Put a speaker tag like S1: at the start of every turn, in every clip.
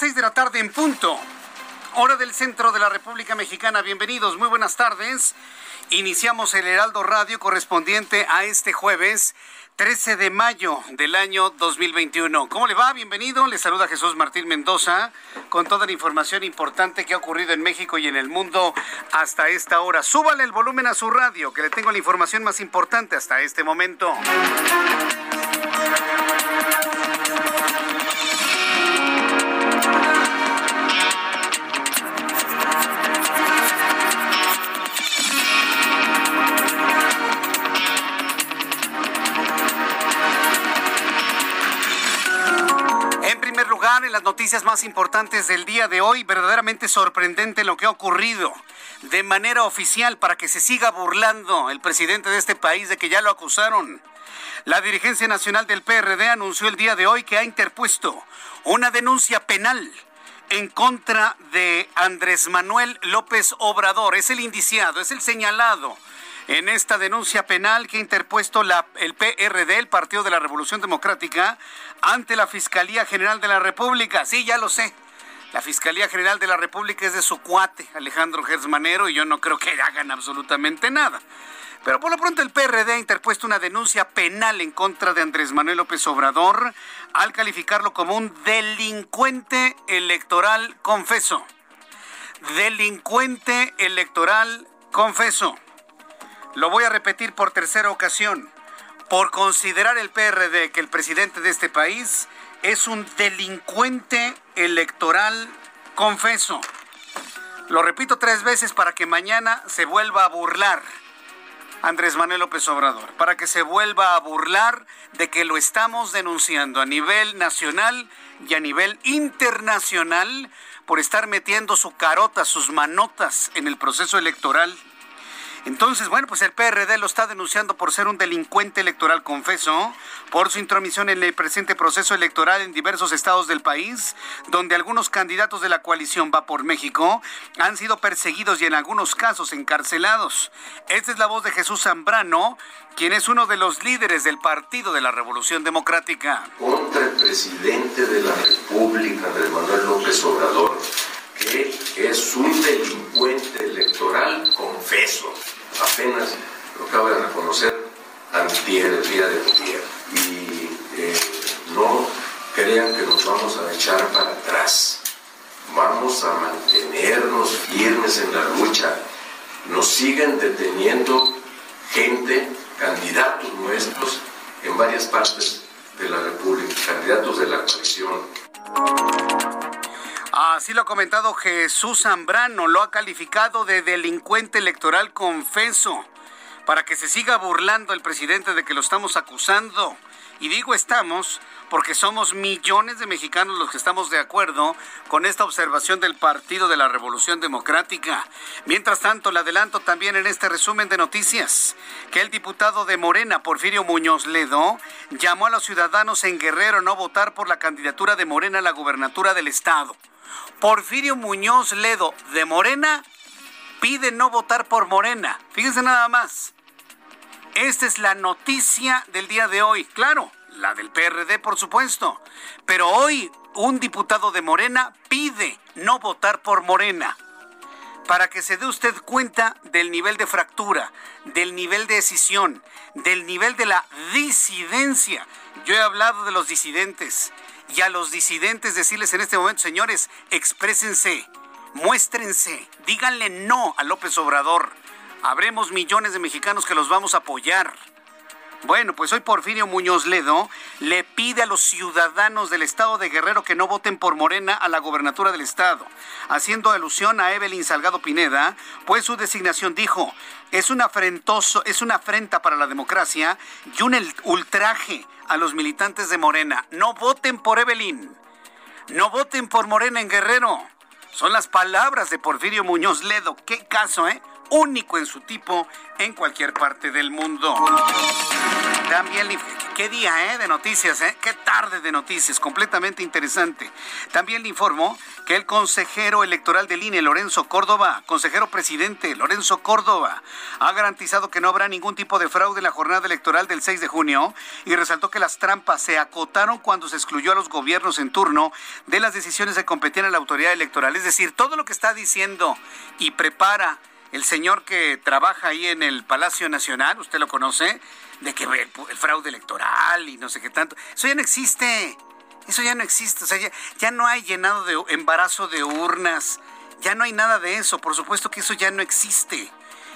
S1: Las seis de la tarde en punto. Hora del centro de la República Mexicana. Bienvenidos, muy buenas tardes. Iniciamos el Heraldo Radio correspondiente a este jueves 13 de mayo del año 2021. ¿Cómo le va? Bienvenido. Le saluda Jesús Martín Mendoza con toda la información importante que ha ocurrido en México y en el mundo hasta esta hora. Súbale el volumen a su radio, que le tengo la información más importante hasta este momento. En las noticias más importantes del día de hoy, verdaderamente sorprendente lo que ha ocurrido de manera oficial para que se siga burlando el presidente de este país de que ya lo acusaron. La dirigencia nacional del PRD anunció el día de hoy que ha interpuesto una denuncia penal en contra de Andrés Manuel López Obrador. Es el indiciado, es el señalado en esta denuncia penal que ha interpuesto el PRD, el Partido de la Revolución Democrática, ante la Fiscalía General de la República. Sí, ya lo sé. La Fiscalía General de la República es de su cuate, Alejandro Gersmanero, y yo no creo que hagan absolutamente nada. Pero por lo pronto el PRD ha interpuesto una denuncia penal en contra de Andrés Manuel López Obrador al calificarlo como un delincuente electoral confeso. Delincuente electoral confeso. Lo voy a repetir por tercera ocasión. Por considerar el PRD que el presidente de este país es un delincuente electoral confeso. Lo repito tres veces para que mañana se vuelva a burlar. Andrés Manuel López Obrador, para que se vuelva a burlar de que lo estamos denunciando a nivel nacional y a nivel internacional por estar metiendo su carota, sus manotas en el proceso electoral. Entonces, bueno, pues el PRD lo está denunciando por ser un delincuente electoral, confeso, por su intromisión en el presente proceso electoral en diversos estados del país, donde algunos candidatos de la coalición Va por México han sido perseguidos y en algunos casos encarcelados. Esta es la voz de Jesús Zambrano, quien es uno de los líderes del Partido de la Revolución Democrática.
S2: Contra el presidente de la República, Manuel López Obrador, que es un delincuente electoral confeso. Apenas lo acaba de reconocer antier, el día de ayer. Y eh, no crean que nos vamos a echar para atrás. Vamos a mantenernos firmes en la lucha. Nos siguen deteniendo gente, candidatos nuestros, en varias partes de la República, candidatos de la coalición.
S1: Así lo ha comentado Jesús Zambrano, lo ha calificado de delincuente electoral confeso, para que se siga burlando el presidente de que lo estamos acusando. Y digo estamos porque somos millones de mexicanos los que estamos de acuerdo con esta observación del Partido de la Revolución Democrática. Mientras tanto, le adelanto también en este resumen de noticias que el diputado de Morena, Porfirio Muñoz Ledo, llamó a los ciudadanos en Guerrero no votar por la candidatura de Morena a la gubernatura del estado. Porfirio Muñoz Ledo de Morena pide no votar por Morena. Fíjense nada más. Esta es la noticia del día de hoy. Claro, la del PRD, por supuesto. Pero hoy un diputado de Morena pide no votar por Morena para que se dé usted cuenta del nivel de fractura, del nivel de decisión, del nivel de la disidencia. Yo he hablado de los disidentes y a los disidentes decirles en este momento, señores, exprésense, muéstrense, díganle no a López Obrador. Habremos millones de mexicanos que los vamos a apoyar. Bueno, pues hoy Porfirio Muñoz Ledo le pide a los ciudadanos del estado de Guerrero que no voten por Morena a la gobernatura del estado, haciendo alusión a Evelyn Salgado Pineda, pues su designación dijo, es un afrentoso, es una afrenta para la democracia y un ultraje a los militantes de Morena. No voten por Evelyn. No voten por Morena en Guerrero. Son las palabras de Porfirio Muñoz Ledo. Qué caso, ¿eh? único en su tipo en cualquier parte del mundo. También, qué día ¿eh? de noticias, ¿eh? qué tarde de noticias, completamente interesante. También le informo que el consejero electoral del INE, Lorenzo Córdoba, consejero presidente Lorenzo Córdoba, ha garantizado que no habrá ningún tipo de fraude en la jornada electoral del 6 de junio y resaltó que las trampas se acotaron cuando se excluyó a los gobiernos en turno de las decisiones que competían a la autoridad electoral. Es decir, todo lo que está diciendo y prepara el señor que trabaja ahí en el Palacio Nacional, usted lo conoce, de que el, fraude electoral y no sé qué tanto. Eso ya no existe. Eso ya no existe. O sea, ya, no hay llenado de embarazo de urnas. Ya no hay nada de eso. Por supuesto que eso ya no existe.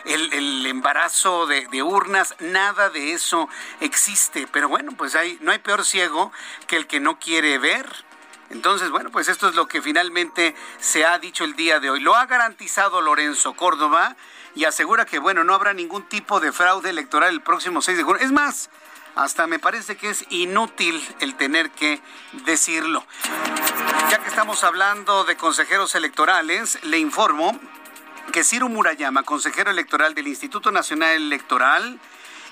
S1: El, embarazo de, de, urnas, nada de eso existe. Pero bueno, pues hay, no hay peor ciego que el que no quiere ver. Entonces, bueno, pues esto es lo que finalmente se ha dicho el día de hoy. Lo ha garantizado Lorenzo Córdoba y asegura que, bueno, no habrá ningún tipo de fraude electoral el próximo 6 de junio. Es más, hasta me parece que es inútil el tener que decirlo. Ya que estamos hablando de consejeros electorales, le informo que Ciro Murayama, consejero electoral del Instituto Nacional Electoral,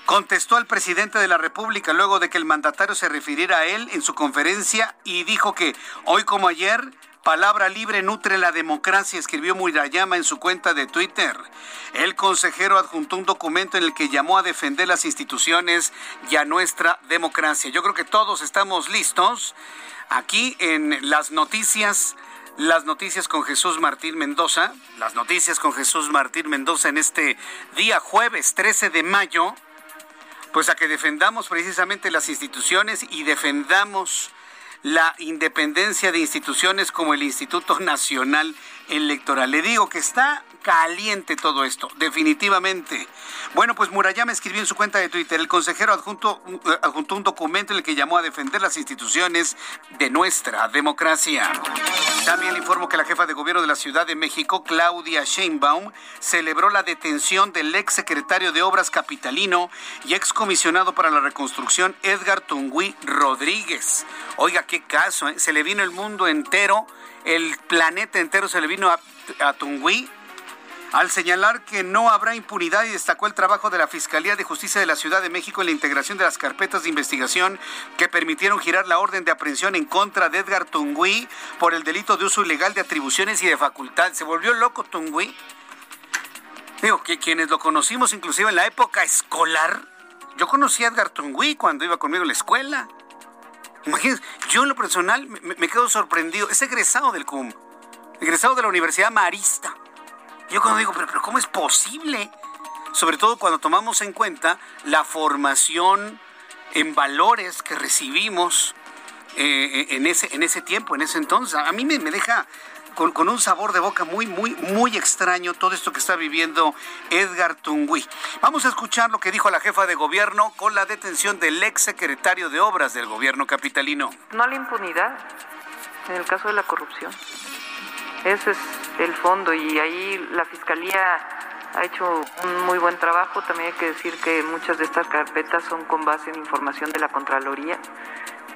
S1: contestó al presidente de la República luego de que el mandatario se refiriera a él en su conferencia y dijo que hoy como ayer Palabra libre nutre la democracia, escribió Murayama en su cuenta de Twitter. El consejero adjuntó un documento en el que llamó a defender las instituciones y a nuestra democracia. Yo creo que todos estamos listos aquí en las noticias las noticias con Jesús Martín Mendoza, las noticias con Jesús Martín Mendoza en este día jueves 13 de mayo pues a que defendamos precisamente las instituciones y defendamos la independencia de instituciones como el Instituto Nacional Electoral. Le digo que está caliente todo esto, definitivamente. Bueno, pues Murayama escribió en su cuenta de Twitter, el consejero adjunto, eh, adjuntó un documento en el que llamó a defender las instituciones de nuestra democracia. También le informo que la jefa de gobierno de la Ciudad de México, Claudia Sheinbaum, celebró la detención del ex secretario de Obras capitalino y ex comisionado para la reconstrucción, Edgar Tungui Rodríguez. Oiga, qué caso, ¿eh? se le vino el mundo entero, el planeta entero se le vino a, a Tungui al señalar que no habrá impunidad y destacó el trabajo de la Fiscalía de Justicia de la Ciudad de México en la integración de las carpetas de investigación que permitieron girar la orden de aprehensión en contra de Edgar Tungui por el delito de uso ilegal de atribuciones y de facultad. Se volvió loco Tungui. Digo, que quienes lo conocimos inclusive en la época escolar, yo conocí a Edgar Tungui cuando iba conmigo a la escuela. Imagínense, yo en lo personal me, me quedo sorprendido. Es egresado del CUM, egresado de la Universidad Marista. Yo cuando digo, pero, pero ¿cómo es posible? Sobre todo cuando tomamos en cuenta la formación en valores que recibimos eh, en, ese, en ese tiempo, en ese entonces. A mí me, deja con, con, un sabor de boca muy, muy, muy extraño todo esto que está viviendo Edgar Tungui. Vamos a escuchar lo que dijo la jefa de gobierno con la detención del ex secretario de Obras del gobierno capitalino.
S3: No la impunidad en el caso de la corrupción. Ese es el fondo y ahí la Fiscalía ha hecho un muy buen trabajo. También hay que decir que muchas de estas carpetas son con base en información de la Contraloría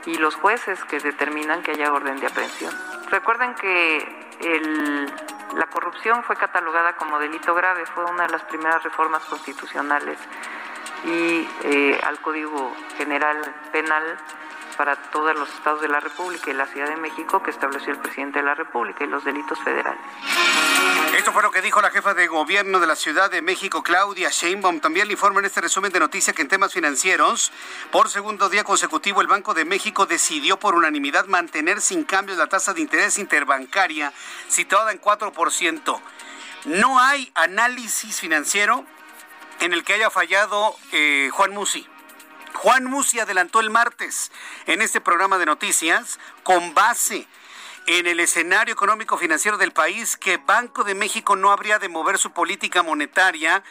S3: y los jueces que determinan que haya orden de aprehensión. Recuerden que la corrupción fue catalogada como delito grave, fue una de las primeras reformas constitucionales y eh, al Código General Penal para todos los estados de la República y la Ciudad de México que estableció el presidente de la República y los delitos federales.
S1: Esto fue lo que dijo la jefa de gobierno de la Ciudad de México, Claudia Sheinbaum. También le informa en este resumen de noticias que en temas financieros, por segundo día consecutivo, el Banco de México decidió por unanimidad mantener sin cambios la tasa de interés interbancaria situada en 4%. No hay análisis financiero en el que haya fallado eh, Juan Musi. Juan Musi adelantó el martes en este programa de noticias con base en el escenario económico financiero del país que Banco de México no habría de mover su política monetaria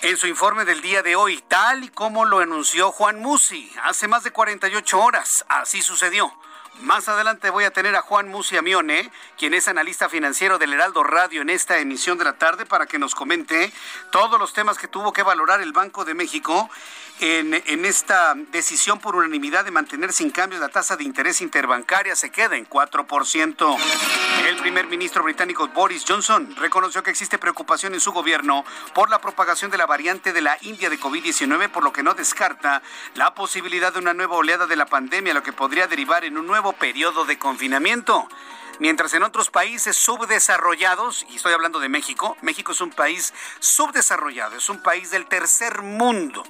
S1: en su informe del día de hoy, tal y como lo anunció Juan Musi hace más de 48 horas. Así sucedió. Más adelante voy a tener a Juan Musi Amione, quien es analista financiero del Heraldo Radio en esta emisión de la tarde, para que nos comente todos los temas que tuvo que valorar el Banco de México en, esta decisión por unanimidad de mantener sin cambios la tasa de interés interbancaria se queda en 4%. El primer ministro británico Boris Johnson reconoció que existe preocupación en su gobierno por la propagación de la variante de la India de COVID-19, por lo que no descarta la posibilidad de una nueva oleada de la pandemia, lo que podría derivar en un nuevo periodo de confinamiento. Mientras en otros países subdesarrollados, y estoy hablando de México, México es un país subdesarrollado, es un país del tercer mundo.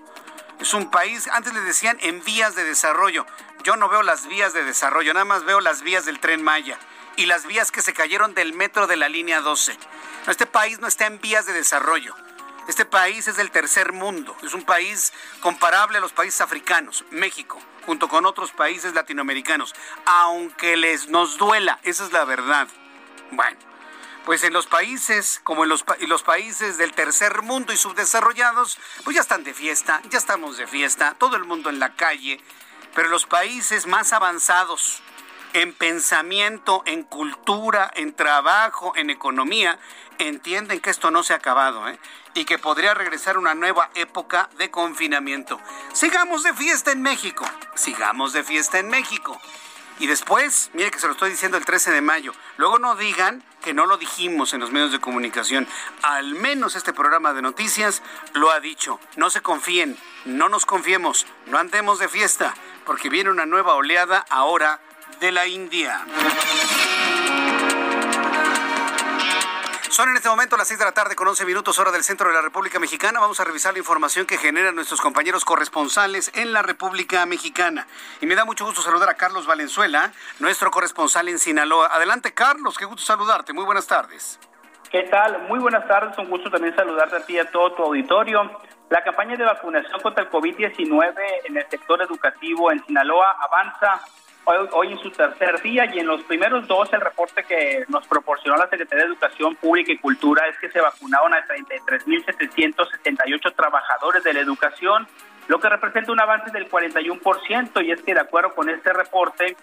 S1: Es un país, antes le decían en vías de desarrollo. Yo no veo las vías de desarrollo, nada más veo las vías del tren Maya y las vías que se cayeron del metro de la línea 12. Este país no está en vías de desarrollo. Este país es del tercer mundo, es un país comparable a los países africanos, México, junto con otros países latinoamericanos, aunque les nos duela, esa es la verdad. Bueno, pues en los países, como en los, países del tercer mundo y subdesarrollados, pues ya están de fiesta, ya estamos de fiesta, todo el mundo en la calle, pero los países más avanzados en pensamiento, en cultura, en trabajo, en economía, entienden que esto no se ha acabado ¿eh? y que podría regresar una nueva época de confinamiento. Sigamos de fiesta en México, sigamos de fiesta en México. Y después, mire que se lo estoy diciendo el 13 de mayo, luego no digan que no lo dijimos en los medios de comunicación. Al menos este programa de noticias lo ha dicho. No se confíen, no nos confiemos, no andemos de fiesta, porque viene una nueva oleada ahora de la India. Son en este momento las 6 de la tarde con 11 minutos hora del centro de la República Mexicana. Vamos a revisar la información que generan nuestros compañeros corresponsales en la República Mexicana. Y me da mucho gusto saludar a Carlos Valenzuela, nuestro corresponsal en Sinaloa. Adelante, Carlos, qué gusto saludarte. Muy buenas tardes.
S4: ¿Qué tal? Muy buenas tardes. Un gusto también saludarte a ti y a todo tu auditorio. La campaña de vacunación contra el COVID-19 en el sector educativo en Sinaloa avanza hoy, en su tercer día y en los primeros dos el reporte que nos proporcionó la Secretaría de Educación Pública y Cultura es que se vacunaron a 33.778 trabajadores de la educación, lo que representa un avance del 41% y es que de acuerdo con este reporte,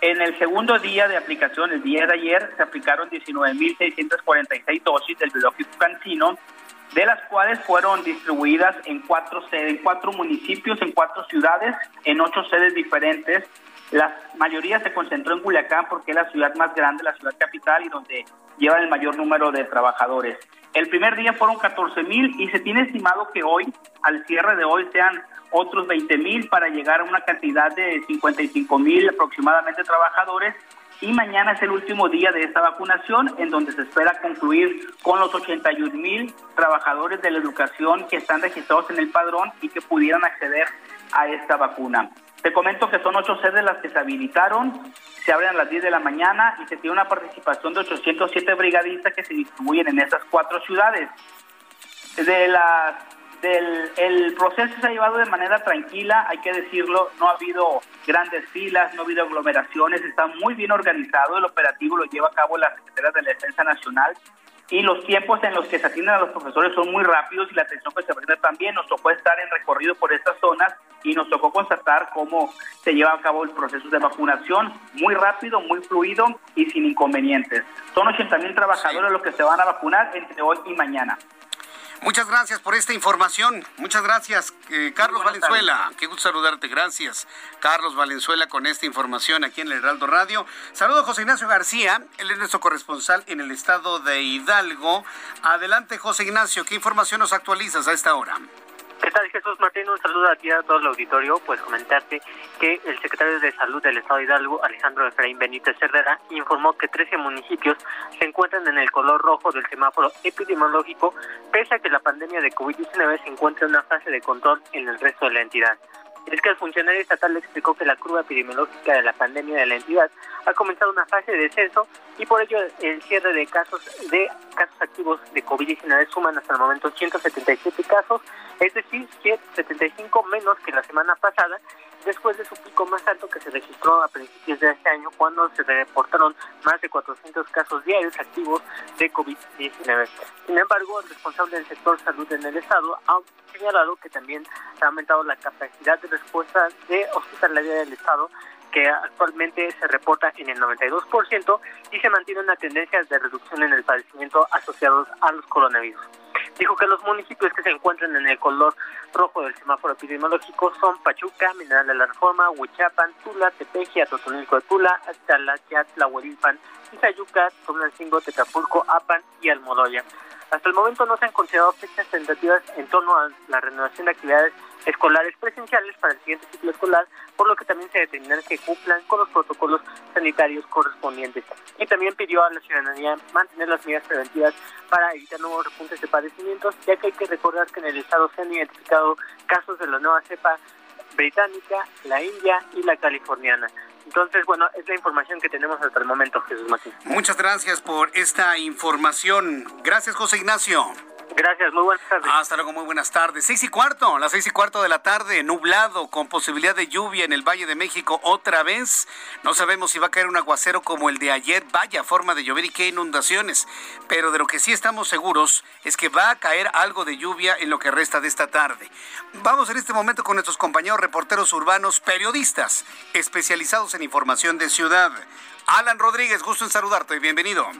S4: en el segundo día de aplicación, el día de ayer, se aplicaron 19.646 dosis del biológico cancino, de las cuales fueron distribuidas en cuatro en cuatro municipios, en cuatro ciudades, en ocho sedes diferentes, la mayoría se concentró en Culiacán porque es la ciudad más grande, la ciudad capital y donde llevan el mayor número de trabajadores. El primer día fueron 14 mil y se tiene estimado que hoy, al cierre de hoy, sean otros 20 mil para llegar a una cantidad de 55 mil aproximadamente trabajadores. Y mañana es el último día de esta vacunación, en donde se espera concluir con los 81 mil trabajadores de la educación que están registrados en el padrón y que pudieran acceder a esta vacuna. Te comento que son ocho sedes las que se habilitaron, se abren a las 10 de la mañana y se tiene una participación de 807 brigadistas que se distribuyen en estas cuatro ciudades. De las del, el proceso se ha llevado de manera tranquila, hay que decirlo, no ha habido grandes filas, no ha habido aglomeraciones, está muy bien organizado, el operativo lo lleva a cabo la Secretaría de la Defensa Nacional y los tiempos en los que se atienden a los profesores son muy rápidos y la atención que se brinda también. Nos tocó estar en recorrido por estas zonas y nos tocó constatar cómo se lleva a cabo el proceso de vacunación muy rápido, muy fluido y sin inconvenientes. Son 80 mil trabajadores los que se van a vacunar entre hoy y mañana.
S1: Muchas gracias por esta información. Muchas gracias, eh, Carlos Valenzuela. Qué gusto saludarte. Gracias, Carlos Valenzuela, con esta información aquí en el Heraldo Radio. Saludo a José Ignacio García, él es nuestro corresponsal en el estado de Hidalgo. Adelante, José Ignacio, ¿qué información nos actualizas a esta hora?
S5: ¿Qué tal Jesús Martín? Un saludo a ti a todo el auditorio. Pues comentarte que el secretario de Salud del Estado de Hidalgo, Alejandro Efraín Benítez Cervera, informó que 13 municipios se encuentran en el color rojo del semáforo epidemiológico, pese a que la pandemia de COVID-19 se encuentra en una fase de control en el resto de la entidad es que el funcionario estatal explicó que la curva epidemiológica de la pandemia de la entidad ha comenzado una fase de descenso y por ello el cierre de casos de casos activos de COVID-19 suman hasta el momento 177 casos, es decir, 75 menos que la semana pasada después de su pico más alto que se registró a principios de este año cuando se reportaron más de 400 casos diarios activos de COVID-19. Sin embargo, el responsable del sector salud en el estado ha señalado que también se ha aumentado la capacidad de respuesta de hospitalidad del estado que actualmente se reporta en el 92% y se mantiene una tendencia de reducción en el padecimiento asociados a los coronavirus. Dijo que los municipios que se encuentran en el color rojo del semáforo epidemiológico son Pachuca, Mineral de la Reforma, Huichapan, Tula, Tepeji, Atotonilco de Tula, Atalayat, Tlahuelilpan, Izayuca, Tonalcingo, Tetapulco, Apan y Almoloya. Hasta el momento no se han considerado fechas tentativas en torno a la renovación de actividades escolares presenciales para el siguiente ciclo escolar, por lo que también se determinará que cumplan con los protocolos sanitarios correspondientes. Y también pidió a la ciudadanía mantener las medidas preventivas para evitar nuevos repuntes de padecimientos, ya que hay que recordar que en el estado se han identificado casos de la nueva cepa británica, la india y la californiana. Entonces, bueno, es la información que tenemos hasta el momento, Jesús Martín.
S1: Muchas gracias por esta información. Gracias, José Ignacio.
S5: Gracias, muy buenas tardes.
S1: Hasta luego, muy buenas tardes. Seis y cuarto, las seis y cuarto de la tarde, nublado, con posibilidad de lluvia en el Valle de México otra vez. No sabemos si va a caer un aguacero como el de ayer, vaya forma de llover y qué inundaciones. Pero de lo que sí estamos seguros es que va a caer algo de lluvia en lo que resta de esta tarde. Vamos en este momento con nuestros compañeros reporteros urbanos, periodistas especializados en información de ciudad. Alan Rodríguez, gusto en saludarte, bienvenido.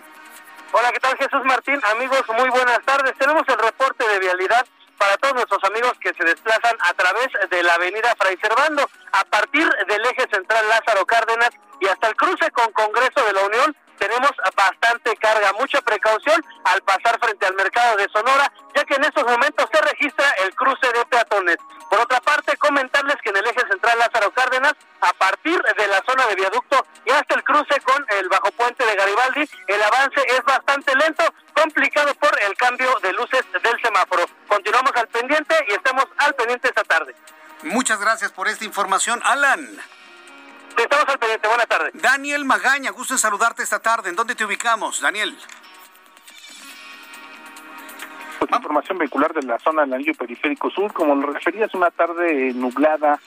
S6: Hola, ¿qué tal Jesús Martín? Amigos, muy buenas tardes. Tenemos el reporte de vialidad para todos nuestros amigos que se desplazan a través de la avenida Fray Servando, a partir del eje central Lázaro Cárdenas y hasta el cruce con Congreso de la Unión. Tenemos bastante carga, mucha precaución al pasar frente al mercado de Sonora, ya que en estos momentos se registra el cruce de peatones. Por otra parte, comentarles que en el eje central Lázaro Cárdenas, a partir de la zona de viaducto y hasta el cruce con el bajo puente de Garibaldi, el avance es bastante lento, complicado por el cambio de luces del semáforo. Continuamos al pendiente y estamos al pendiente esta tarde.
S1: Muchas gracias por esta información, Alan.
S6: Estamos al pendiente, buenas tardes.
S1: Daniel Magaña, gusto en saludarte esta tarde. ¿En dónde te ubicamos, Daniel?
S7: Pues información vehicular de la zona del anillo periférico sur, como lo referías, una tarde nublada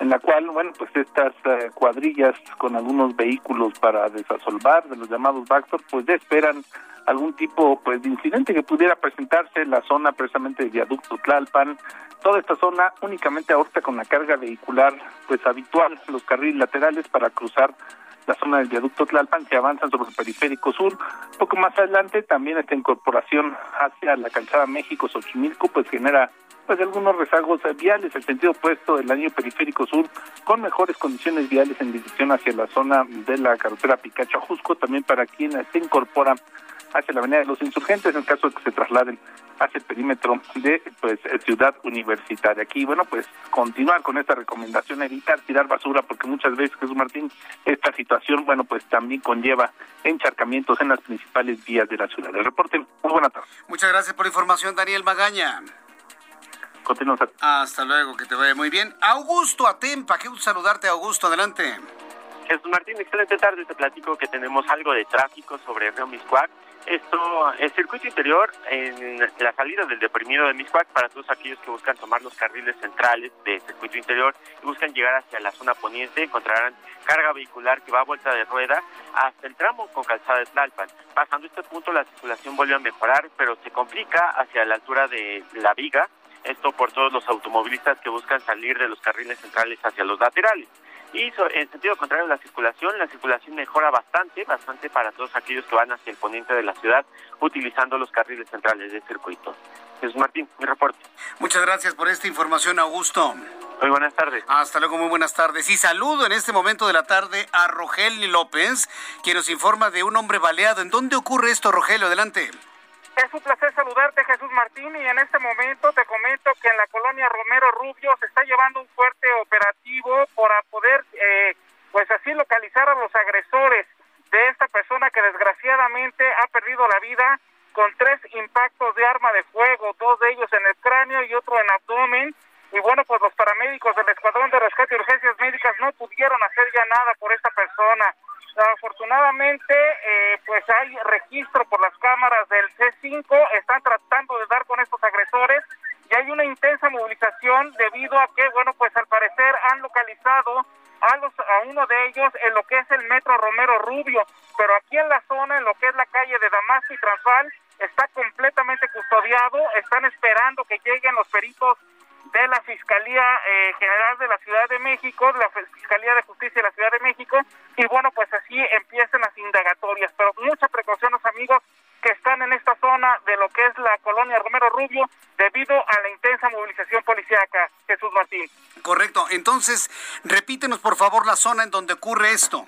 S7: en la cual, bueno, pues estas eh, cuadrillas con algunos vehículos para desasolvar de los llamados backstop, pues ya esperan algún tipo pues de incidente que pudiera presentarse en la zona precisamente de viaducto Tlalpan, toda esta zona únicamente ahorita con la carga vehicular pues habitual, los carriles laterales para cruzar la zona del viaducto Tlalpan que avanzan sobre el periférico sur. Poco más adelante también esta incorporación hacia la calzada México-Xochimilco pues genera pues algunos rezagos viales, el sentido opuesto del año periférico sur, con mejores condiciones viales en dirección hacia la zona de la carretera Picacho-Ajusco, también para quienes se incorporan hacia la avenida de los insurgentes, en caso de que se trasladen hacia el perímetro de pues ciudad universitaria. Aquí, bueno, pues continuar con esta recomendación, evitar tirar basura, porque muchas veces, Jesús Martín, esta situación, bueno, pues también conlleva encharcamientos en las principales vías de la ciudad. El reporte, muy buena tarde.
S1: Muchas gracias por la información, Daniel Magaña.
S7: Continuamos.
S1: Hasta luego, que te vaya muy bien. Augusto Atempa, qué gusto saludarte, Augusto, adelante.
S8: Jesús Martín, excelente tarde. Te platico que tenemos algo de tráfico sobre Río Miscuac. Esto, el circuito interior en la salida del deprimido de Miscuac para todos aquellos que buscan tomar los carriles centrales del circuito interior y buscan llegar hacia la zona poniente, encontrarán carga vehicular que va a vuelta de rueda hasta el tramo con calzada de Tlalpan. Pasando este punto la circulación vuelve a mejorar, pero se complica hacia la altura de la viga, esto por todos los automovilistas que buscan salir de los carriles centrales hacia los laterales. Y en sentido contrario la circulación, la circulación mejora bastante, bastante para todos aquellos que van hacia el poniente de la ciudad utilizando los carriles centrales del circuito. Jesús Martín, mi reporte.
S1: Muchas gracias por esta información, Augusto.
S8: Muy buenas tardes.
S1: Hasta luego, muy buenas tardes. Y saludo en este momento de la tarde a Rogelio López, quien nos informa de un hombre baleado. ¿En dónde ocurre esto, Rogelio? Adelante.
S9: Es un placer saludarte, Jesús Martín, y en este momento te comento que en la colonia Romero Rubio se está llevando un fuerte operativo para poder, eh, pues así, localizar a los agresores de esta persona que desgraciadamente ha perdido la vida con tres impactos de arma de fuego, dos de ellos en el cráneo y otro en abdomen. Y bueno, pues los paramédicos del Escuadrón de Rescate y Urgencias Médicas no pudieron hacer ya nada por esta persona. Afortunadamente, eh, pues hay registro por las cámaras del C5, están tratando de dar con estos agresores y hay una intensa movilización debido a que, bueno, pues al parecer han localizado a, los, a uno de ellos en lo que es el metro Romero Rubio, pero aquí en la zona, en lo que es la calle de Damasco y Transval, está completamente custodiado, están esperando que lleguen los peritos de la Fiscalía eh, General de la Ciudad de México, la Fiscalía de Justicia de la Ciudad de México, y bueno, pues así empiezan las indagatorias. Pero mucha precaución, los amigos que están en esta zona de lo que es la colonia Romero Rubio, debido a la intensa movilización policíaca. Jesús Martín.
S1: Correcto. Entonces, repítenos por favor la zona en donde ocurre esto.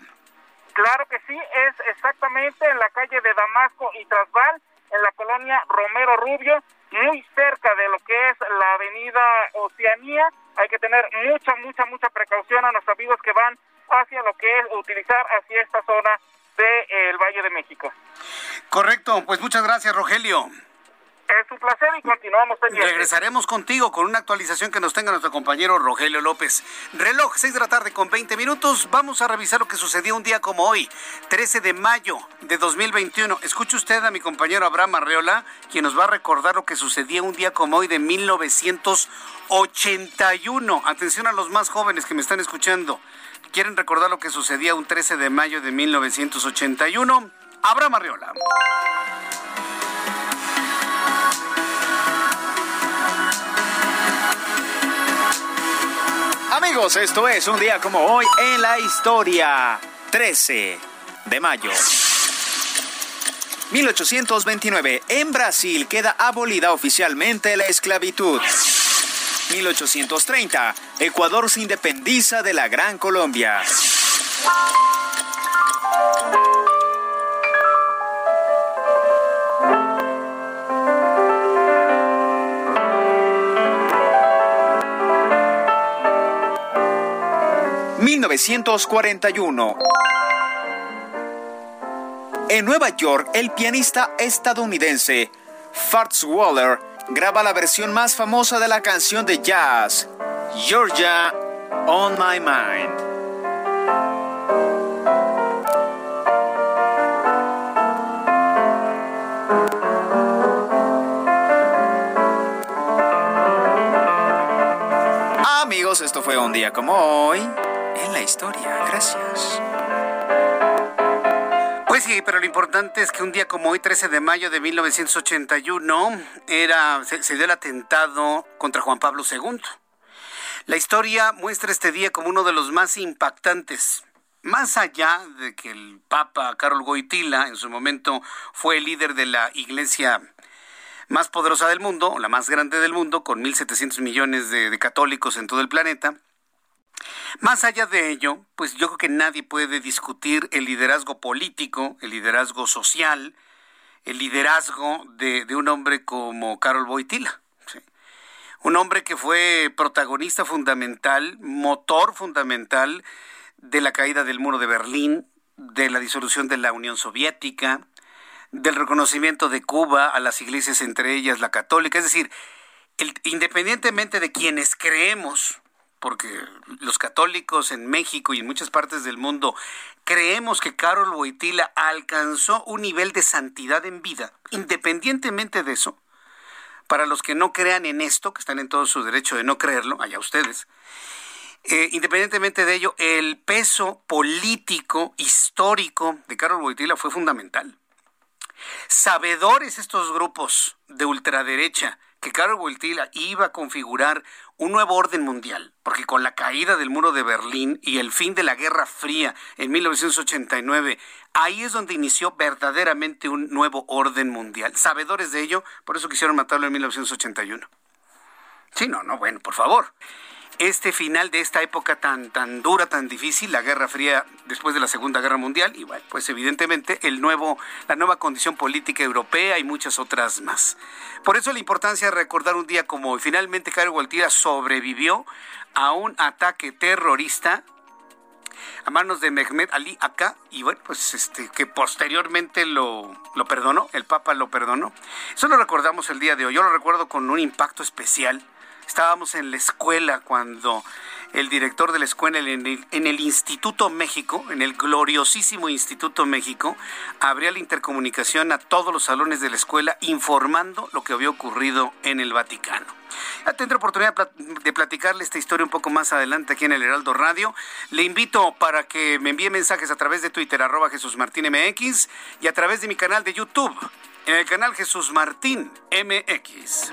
S9: Claro que sí, es exactamente en la calle de Damasco y Trasval, en la colonia Romero Rubio, muy cerca de lo que es la avenida Oceanía. Hay que tener mucha, mucha, mucha precaución a nuestros amigos que van hacia lo que es utilizar hacia esta zona del de, Valle de México.
S1: Correcto, pues muchas gracias, Rogelio.
S9: Es un placer y continuamos pendientes.
S1: Regresaremos contigo con una actualización que nos tenga nuestro compañero Rogelio López. Reloj, 6 de la tarde con 20 minutos. Vamos a revisar lo que sucedió un día como hoy, 13 de mayo de 2021. Escuche usted a mi compañero Abraham Arreola, quien nos va a recordar lo que sucedía un día como hoy de 1981. Atención a los más jóvenes que me están escuchando. ¿Quieren recordar lo que sucedía un 13 de mayo de 1981? Abraham Arreola.
S10: Amigos, esto es un día como hoy en la historia. 13 de mayo. 1829. En Brasil queda abolida oficialmente la esclavitud. 1830. Ecuador se independiza de la Gran Colombia. 1941. En Nueva York, el pianista estadounidense Fats Waller graba la versión más famosa de la canción de jazz, Georgia on My Mind. Amigos, esto fue un día como hoy historia. Gracias.
S1: Pues sí, pero lo importante es que un día como hoy, 13 de mayo de 1981, era, se, dio el atentado contra Juan Pablo II. La historia muestra este día como uno de los más impactantes. Más allá de que el Papa Carol Goitila en su momento fue el líder de la iglesia más poderosa del mundo, la más grande del mundo, con 1.700 millones de católicos en todo el planeta, más allá de ello, pues yo creo que nadie puede discutir el liderazgo político, el liderazgo social, el liderazgo de, un hombre como Carol Boitila. ¿sí? Un hombre que fue protagonista fundamental, motor fundamental de la caída del muro de Berlín, de la disolución de la Unión Soviética, del reconocimiento de Cuba a las iglesias, entre ellas la católica. Es decir, independientemente de quienes creemos porque los católicos en México y en muchas partes del mundo creemos que Carol Boitila alcanzó un nivel de santidad en vida, independientemente de eso, para los que no crean en esto, que están en todo su derecho de no creerlo, allá ustedes, eh, independientemente de ello, el peso político, histórico de Carol Boitila fue fundamental. Sabedores estos grupos de ultraderecha que Carol Wojtyla iba a configurar un nuevo orden mundial, porque con la caída del muro de Berlín y el fin de la Guerra Fría en 1989, ahí es donde inició verdaderamente un nuevo orden mundial. Sabedores de ello, por eso quisieron matarlo en 1981. Sí, no, no, bueno, por favor. Este final de esta época tan, tan dura, tan difícil, la Guerra Fría después de la Segunda Guerra Mundial, y bueno, pues evidentemente el nuevo, la nueva condición política europea y muchas otras más. Por eso la importancia de recordar un día como hoy. Finalmente, Carlos Gualtira sobrevivió a un ataque terrorista a manos de Mehmet Ali acá y bueno, pues este que posteriormente lo, lo perdonó, el Papa lo perdonó. Eso lo recordamos el día de hoy. Yo lo recuerdo con un impacto especial Estábamos en la escuela cuando el director de la escuela en el, Instituto México, en el gloriosísimo Instituto México, abría la intercomunicación a todos los salones de la escuela informando lo que había ocurrido en el Vaticano. Ya tendré oportunidad de platicarle esta historia un poco más adelante aquí en el Heraldo Radio. Le invito para que me envíe mensajes a través de Twitter, arroba Jesús Martín y a través de mi canal de YouTube, en el canal Jesús Martín MX.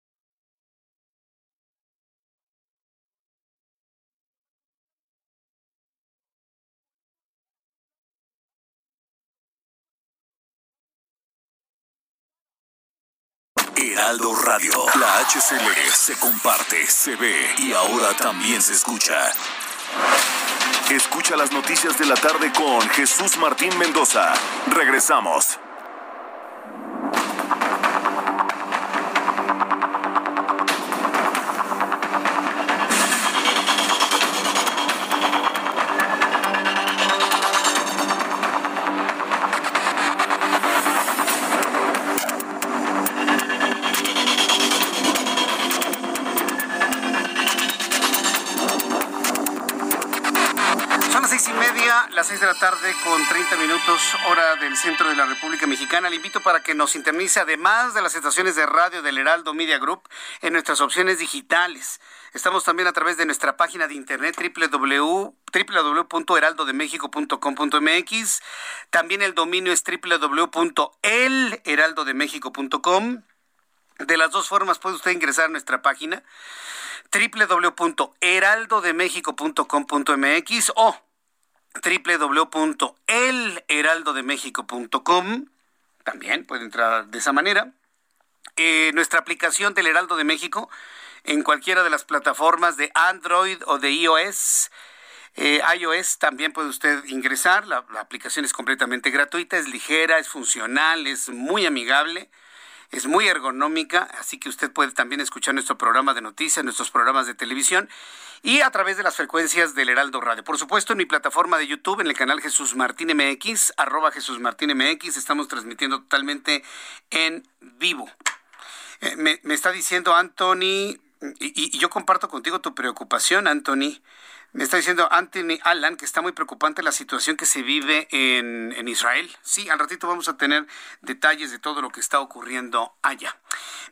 S11: Heraldo Radio. La HCL se comparte, se ve y ahora también se escucha. Escucha las noticias de la tarde con Jesús Martín Mendoza. Regresamos.
S1: 30 minutos hora del centro de la República Mexicana. Le invito para que nos sintonice además de las estaciones de radio del Heraldo Media Group en nuestras opciones digitales. Estamos también a través de nuestra página de internet www.heraldodemexico.com.mx. También el dominio es www.elheraldodemexico.com. De las dos formas puede usted ingresar a nuestra página www.heraldodemexico.com.mx o www.elheraldodemexico.com. También puede entrar de esa manera. Eh, nuestra aplicación del Heraldo de México en cualquiera de las plataformas de Android o de iOS. Eh, iOS también puede usted ingresar. La, la aplicación es completamente gratuita, es ligera, es funcional, es muy amigable es muy ergonómica, así que usted puede también escuchar nuestro programa de noticias, nuestros programas de televisión y a través de las frecuencias del Heraldo Radio. Por supuesto, en mi plataforma de YouTube, en el canal Jesús Martín MX, arroba Jesús Martín MX, estamos transmitiendo totalmente en vivo. Eh, me, está diciendo Anthony, y, y yo comparto contigo tu preocupación, Anthony. Me está diciendo Anthony Allen que está muy preocupante la situación que se vive en, en, Israel. Sí, al ratito vamos a tener detalles de todo lo que está ocurriendo allá.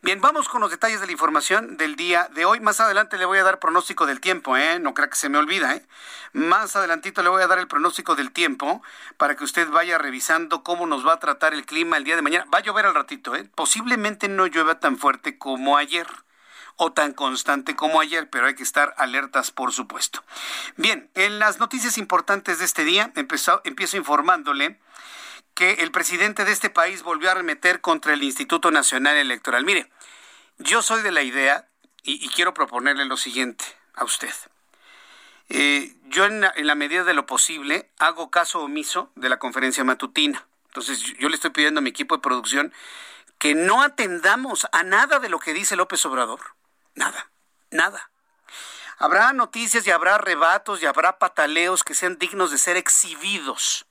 S1: Bien, vamos con los detalles de la información del día de hoy. Más adelante le voy a dar pronóstico del tiempo, ¿eh? No crea que se me olvida, ¿eh? Más adelantito le voy a dar el pronóstico del tiempo para que usted vaya revisando cómo nos va a tratar el clima el día de mañana. Va a llover al ratito, ¿eh? Posiblemente no llueva tan fuerte como ayer o tan constante como ayer, pero hay que estar alertas, por supuesto. Bien, en las noticias importantes de este día, empezó, empiezo informándole que el presidente de este país volvió a remeter contra el Instituto Nacional Electoral. Mire, yo soy de la idea y, quiero proponerle lo siguiente a usted. Eh, yo en la, medida de lo posible hago caso omiso de la conferencia matutina. Entonces yo le estoy pidiendo a mi equipo de producción que no atendamos a nada de lo que dice López Obrador. Nada, nada. Habrá noticias y habrá rebatos y habrá pataleos que sean dignos de ser exhibidos,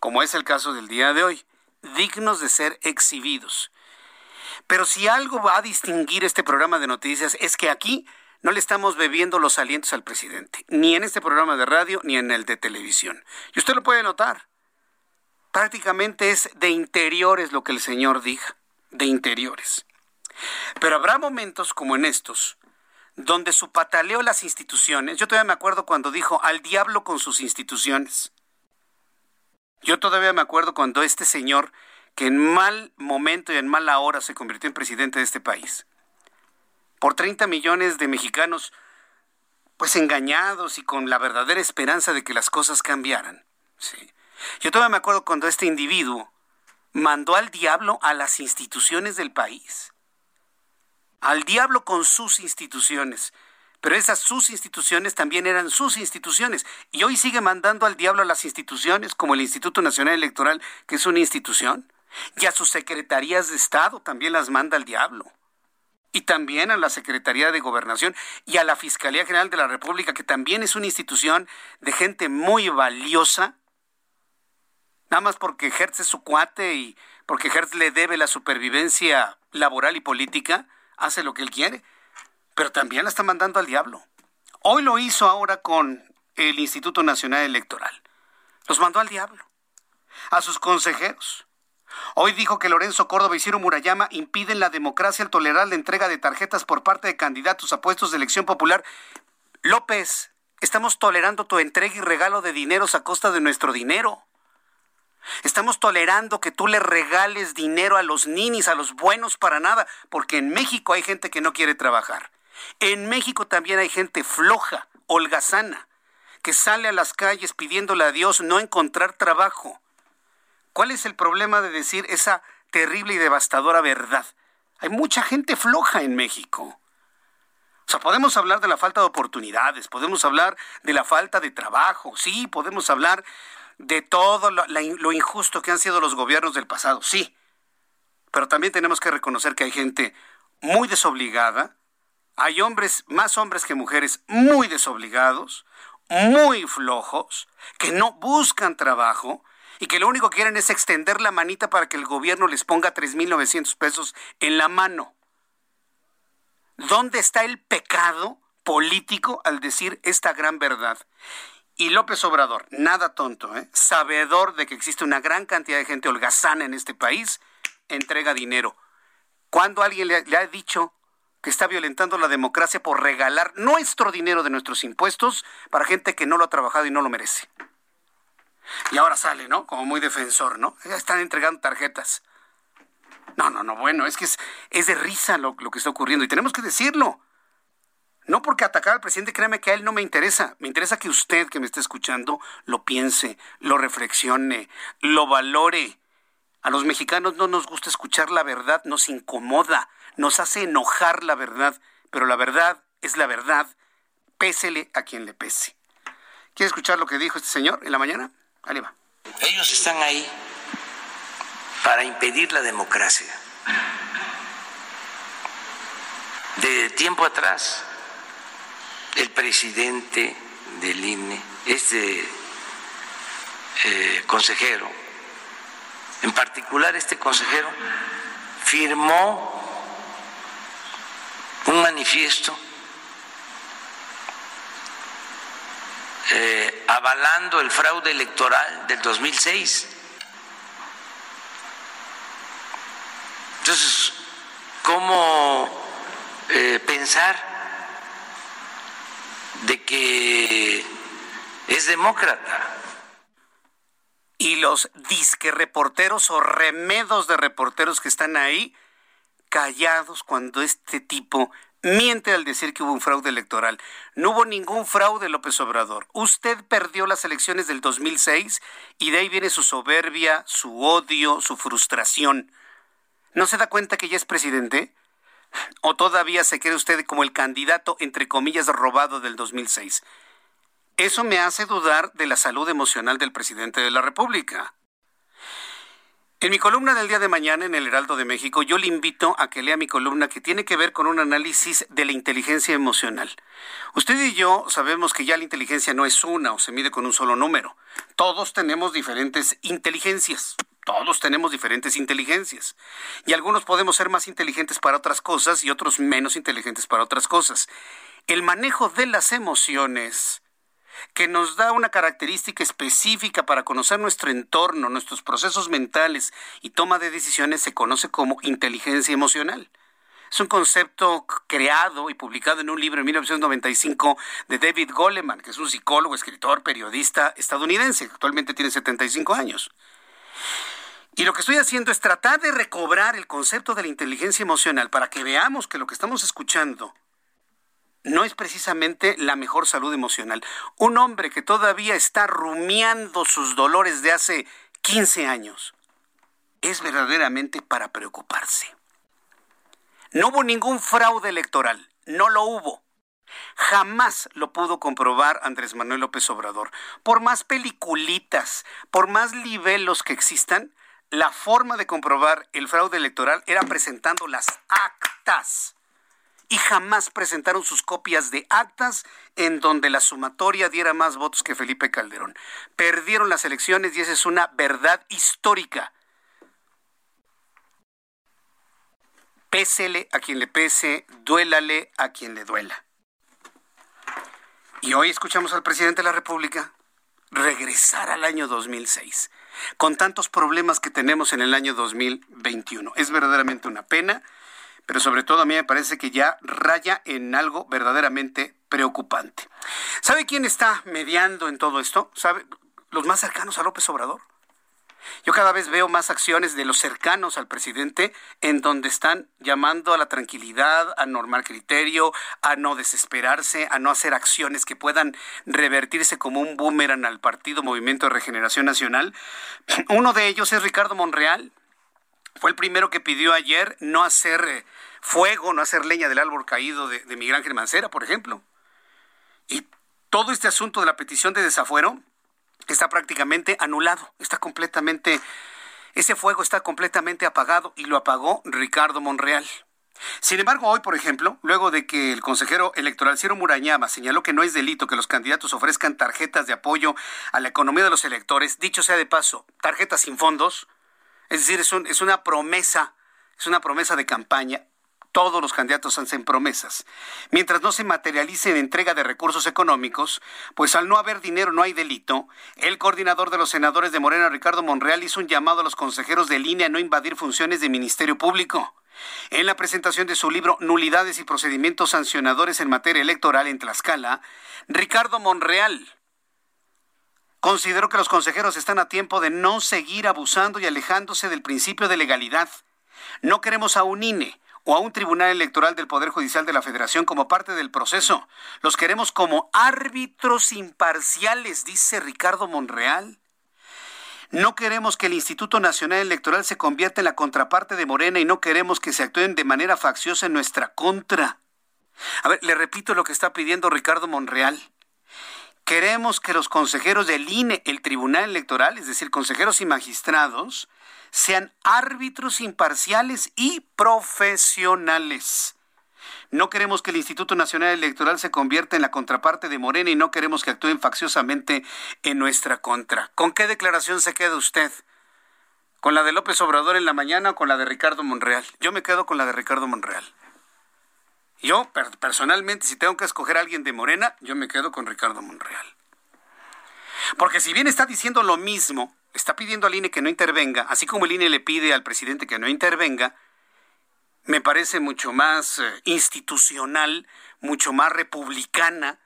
S1: como es el caso del día de hoy, dignos de ser exhibidos. Pero si algo va a distinguir este programa de noticias es que aquí no le estamos bebiendo los alientos al presidente, ni en este programa de radio ni en el de televisión. Y usted lo puede notar. Prácticamente es de interiores lo que el señor diga, de interiores. Pero habrá momentos como en estos, donde su pataleo las instituciones, yo todavía me acuerdo cuando dijo al diablo con sus instituciones. Yo todavía me acuerdo cuando este señor que en mal momento y en mala hora se convirtió en presidente de este país. Por 30 millones de mexicanos, pues engañados y con la verdadera esperanza de que las cosas cambiaran. Sí. Yo todavía me acuerdo cuando este individuo mandó al diablo a las instituciones del país. Al diablo con sus instituciones. Pero esas sus instituciones también eran sus instituciones. Y hoy sigue mandando al diablo a las instituciones, como el Instituto Nacional Electoral, que es una institución. Y a sus secretarías de Estado también las manda al diablo. Y también a la Secretaría de Gobernación y a la Fiscalía General de la República, que también es una institución de gente muy valiosa nada más porque Hertz es su cuate y porque Hertz le debe la supervivencia laboral y política, hace lo que él quiere, pero también la está mandando al diablo. Hoy lo hizo ahora con el Instituto Nacional Electoral. Los mandó al diablo, a sus consejeros. Hoy dijo que Lorenzo Córdoba y Ciro Murayama impiden la democracia al tolerar la entrega de tarjetas por parte de candidatos a puestos de elección popular. López, estamos tolerando tu entrega y regalo de dineros a costa de nuestro dinero. Estamos tolerando que tú le regales dinero a los ninis, a los buenos para nada, porque en México hay gente que no quiere trabajar. En México también hay gente floja, holgazana, que sale a las calles pidiéndole a Dios no encontrar trabajo. ¿Cuál es el problema de decir esa terrible y devastadora verdad? Hay mucha gente floja en México. O sea, podemos hablar de la falta de oportunidades, podemos hablar de la falta de trabajo, sí, podemos hablar de todo lo, injusto que han sido los gobiernos del pasado, sí. Pero también tenemos que reconocer que hay gente muy desobligada, hay hombres, más hombres que mujeres, muy desobligados, muy flojos, que no buscan trabajo y que lo único que quieren es extender la manita para que el gobierno les ponga 3.900 pesos en la mano. ¿Dónde está el pecado político al decir esta gran verdad? Y López Obrador, nada tonto, ¿eh? sabedor de que existe una gran cantidad de gente holgazana en este país, entrega dinero. ¿Cuándo alguien le, ha dicho que está violentando la democracia por regalar nuestro dinero de nuestros impuestos para gente que no lo ha trabajado y no lo merece? Y ahora sale, ¿no? Como muy defensor, ¿no? Ya están entregando tarjetas. No, no, no, bueno, es que es, de risa lo que está ocurriendo y tenemos que decirlo. No porque atacar al presidente, créame que a él no me interesa. Me interesa que usted que me esté escuchando lo piense, lo reflexione, lo valore. A los mexicanos no nos gusta escuchar la verdad, nos incomoda, nos hace enojar la verdad, pero la verdad es la verdad, pésele a quien le pese. ¿Quiere escuchar lo que dijo este señor en la mañana? Ahí va.
S12: Ellos están ahí para impedir la democracia. De tiempo atrás, el presidente del INE, este eh, consejero, en particular este consejero, firmó un manifiesto eh, avalando el fraude electoral del 2006. Entonces, ¿cómo eh, pensar de que es demócrata.
S1: Y los disque reporteros o remedos de reporteros que están ahí callados cuando este tipo miente al decir que hubo un fraude electoral. No hubo ningún fraude, López Obrador. Usted perdió las elecciones del 2006 y de ahí viene su soberbia, su odio, su frustración. ¿No se da cuenta que ya es presidente? ¿O todavía se cree usted como el candidato, entre comillas, robado del 2006? Eso me hace dudar de la salud emocional del presidente de la República. En mi columna del día de mañana en el Heraldo de México, yo le invito a que lea mi columna que tiene que ver con un análisis de la inteligencia emocional. Usted y yo sabemos que ya la inteligencia no es una o se mide con un solo número. Todos tenemos diferentes inteligencias. Todos tenemos diferentes inteligencias. Y algunos podemos ser más inteligentes para otras cosas y otros menos inteligentes para otras cosas. El manejo de las emociones que nos da una característica específica para conocer nuestro entorno, nuestros procesos mentales y toma de decisiones se conoce como inteligencia emocional. Es un concepto creado y publicado en un libro en 1995 de David Goleman, que es un psicólogo, escritor, periodista estadounidense, actualmente tiene 75 años. Y lo que estoy haciendo es tratar de recobrar el concepto de la inteligencia emocional para que veamos que lo que estamos escuchando no es precisamente la mejor salud emocional. Un hombre que todavía está rumiando sus dolores de hace 15 años es verdaderamente para preocuparse. No hubo ningún fraude electoral, no lo hubo. Jamás lo pudo comprobar Andrés Manuel López Obrador. Por más peliculitas, por más libelos que existan, la forma de comprobar el fraude electoral era presentando las actas. Y jamás presentaron sus copias de actas en donde la sumatoria diera más votos que Felipe Calderón. Perdieron las elecciones y esa es una verdad histórica. Pésele a quien le pese, duélale a quien le duela. Y hoy escuchamos al presidente de la República regresar al año 2006, con tantos problemas que tenemos en el año 2021. Es verdaderamente una pena, pero sobre todo a mí me parece que ya raya en algo verdaderamente preocupante. ¿Sabe quién está mediando en todo esto? ¿Sabe? Los más cercanos a López Obrador. Yo cada vez veo más acciones de los cercanos al presidente en donde están llamando a la tranquilidad, a normar criterio, a no desesperarse, a no hacer acciones que puedan revertirse como un boomerang al partido Movimiento de Regeneración Nacional. Uno de ellos es Ricardo Monreal. Fue el primero que pidió ayer no hacer eh, fuego, no hacer leña del árbol caído de, de Miguel Ángel Mancera, por ejemplo. Y todo este asunto de la petición de desafuero está prácticamente anulado, está completamente, ese fuego está completamente apagado y lo apagó Ricardo Monreal. Sin embargo, hoy, por ejemplo, luego de que el consejero electoral Ciro Murañama señaló que no es delito que los candidatos ofrezcan tarjetas de apoyo a la economía de los electores, dicho sea de paso, tarjetas sin fondos, es decir, es, es una promesa, es una promesa de campaña, todos los candidatos hacen promesas. Mientras no se materialice en entrega de recursos económicos, pues al no haber dinero no hay delito, el coordinador de los senadores de Morena, Ricardo Monreal, hizo un llamado a los consejeros de línea a no invadir funciones de Ministerio Público. En la presentación de su libro Nulidades y procedimientos sancionadores en materia electoral en Tlaxcala, Ricardo Monreal consideró que los consejeros están a tiempo de no seguir abusando y alejándose del principio de legalidad. No queremos a un INE o a un tribunal electoral del Poder Judicial de la Federación como parte del proceso. Los queremos como árbitros imparciales, dice Ricardo Monreal. No queremos que el Instituto Nacional Electoral se convierta en la contraparte de Morena y no queremos que se actúen de manera facciosa en nuestra contra. A ver, le repito lo que está pidiendo Ricardo Monreal. Queremos que los consejeros del INE, el Tribunal Electoral, es decir, consejeros y magistrados, sean árbitros imparciales y profesionales. No queremos que el Instituto Nacional Electoral se convierta en la contraparte de Morena y no queremos que actúen facciosamente en nuestra contra. ¿Con qué declaración se queda usted? ¿Con la de López Obrador en la mañana o con la de Ricardo Monreal? Yo me quedo con la de Ricardo Monreal. Yo, personalmente, si tengo que escoger a alguien de Morena, yo me quedo con Ricardo Monreal. Porque si bien está diciendo lo mismo, está pidiendo al INE que no intervenga, así como el INE le pide al presidente que no intervenga, me parece mucho más eh, institucional, mucho más republicana,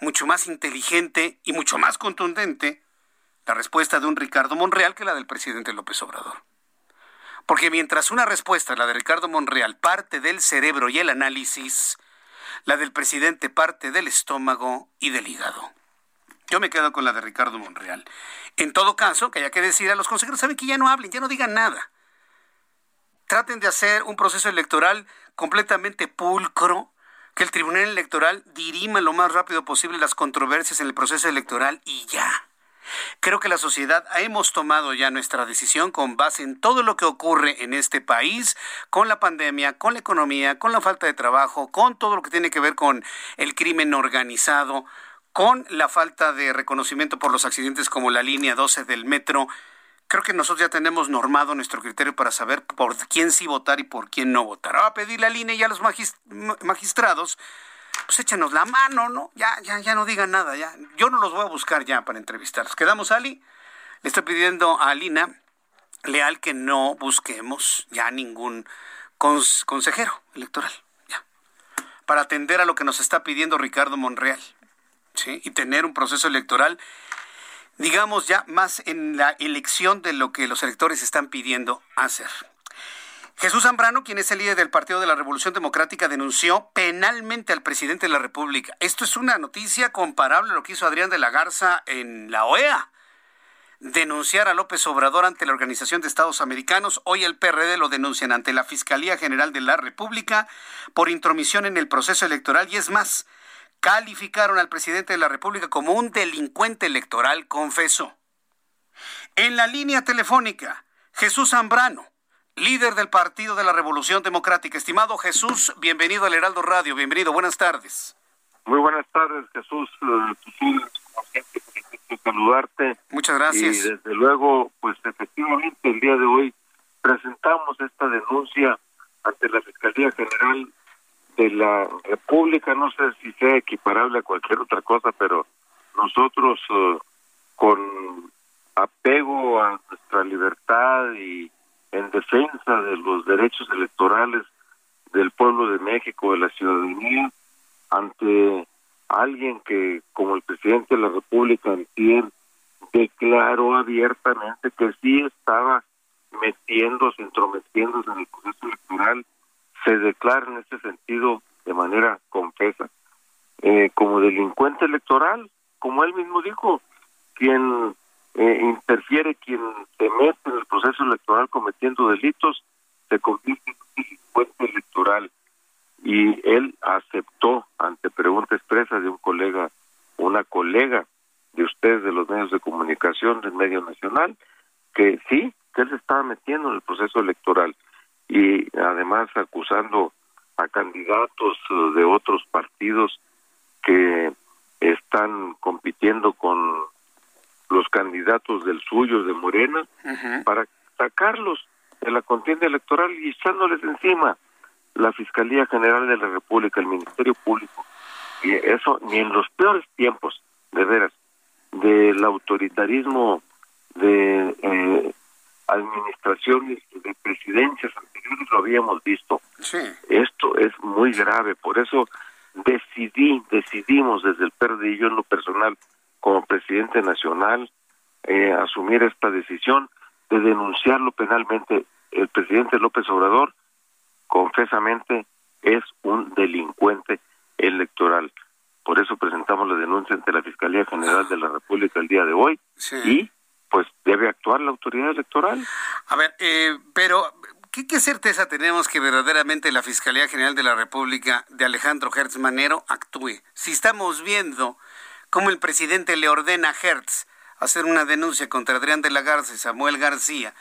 S1: mucho más inteligente y mucho más contundente la respuesta de un Ricardo Monreal que la del presidente López Obrador. Porque mientras una respuesta, la de Ricardo Monreal, parte del cerebro y el análisis, la del presidente parte del estómago y del hígado. Yo me quedo con la de Ricardo Monreal. En todo caso, que haya que decir a los consejeros, saben que ya no hablen, ya no digan nada. Traten de hacer un proceso electoral completamente pulcro, que el Tribunal Electoral dirima lo más rápido posible las controversias en el proceso electoral y ya. Creo que la sociedad hemos tomado ya nuestra decisión con base en todo lo que ocurre en este país, con la pandemia, con la economía, con la falta de trabajo, con todo lo que tiene que ver con el crimen organizado, con la falta de reconocimiento por los accidentes como la línea 12 del metro, creo que nosotros ya tenemos normado nuestro criterio para saber por quién sí votar y por quién no votar. Ahora pedir la línea ya a los magistrados, pues échanos la mano, ¿no? Ya, ya, ya no digan nada, ya. Yo no los voy a buscar ya para entrevistarlos. ¿Quedamos, Ali? Le estoy pidiendo a Alina Leal que no busquemos ya ningún consejero electoral, ya. Para atender a lo que nos está pidiendo Ricardo Monreal y tener un proceso electoral digamos ya más en la elección de lo que los electores están pidiendo hacer. Jesús Zambrano, quien es el líder del Partido de la Revolución Democrática, denunció penalmente al presidente de la República. Esto es una noticia comparable a lo que hizo Adrián de la Garza en la OEA. Denunciar a López Obrador ante la Organización de Estados Americanos. Hoy el PRD lo denuncian ante la Fiscalía General de la República por intromisión en el proceso electoral y es más, calificaron al presidente de la República como un delincuente electoral, confeso. En la línea telefónica, Jesús Zambrano líder del Partido de la Revolución Democrática. Estimado Jesús, bienvenido al Heraldo Radio, bienvenido, buenas tardes.
S13: Muy buenas tardes, Jesús. Eh, saludarte.
S1: Muchas gracias.
S13: Y desde luego, pues efectivamente el día de hoy presentamos esta denuncia ante la Fiscalía General de la República. No sé si sea equiparable a cualquier otra cosa, pero nosotros eh, con apego a nuestra libertad y en defensa de los derechos electorales del pueblo de México, de la ciudadanía, ante alguien que, como el presidente de la República antier, declaró abiertamente que sí estaba metiéndose, entrometiéndose en el proceso electoral, se declara en ese sentido de manera confesa eh, como delincuente electoral, como él mismo dijo, quien eh, interfiere quien se mete en el proceso electoral cometiendo delitos, se convierte en un delincuente electoral. Y él aceptó ante pregunta expresa de un colega, una colega de ustedes de los medios de comunicación del medio nacional, que sí, que él se estaba metiendo en el proceso electoral y además acusando a candidatos eh, de otros partidos que están compitiendo con los candidatos del suyo, de Morena, para sacarlos de la contienda electoral y echándoles encima la Fiscalía General de la República, el Ministerio Público. Y eso ni en los peores tiempos, de veras, del autoritarismo de eh, administraciones, de presidencias anteriores lo habíamos visto. Esto es muy grave, por eso decidí, decidimos desde el PRD y yo en lo personal como presidente nacional eh, asumir esta decisión de denunciarlo penalmente. El presidente López Obrador, confesamente, es un delincuente electoral. Por eso presentamos la denuncia ante la Fiscalía General de la República el día de hoy y pues debe actuar la autoridad electoral.
S1: A ver, eh, pero ¿qué, ¿qué, certeza tenemos que verdaderamente la Fiscalía General de la República de Alejandro Hertz Manero actúe? Si estamos viendo cómo el presidente le ordena a Hertz hacer una denuncia contra Adrián de la Garza y Samuel García,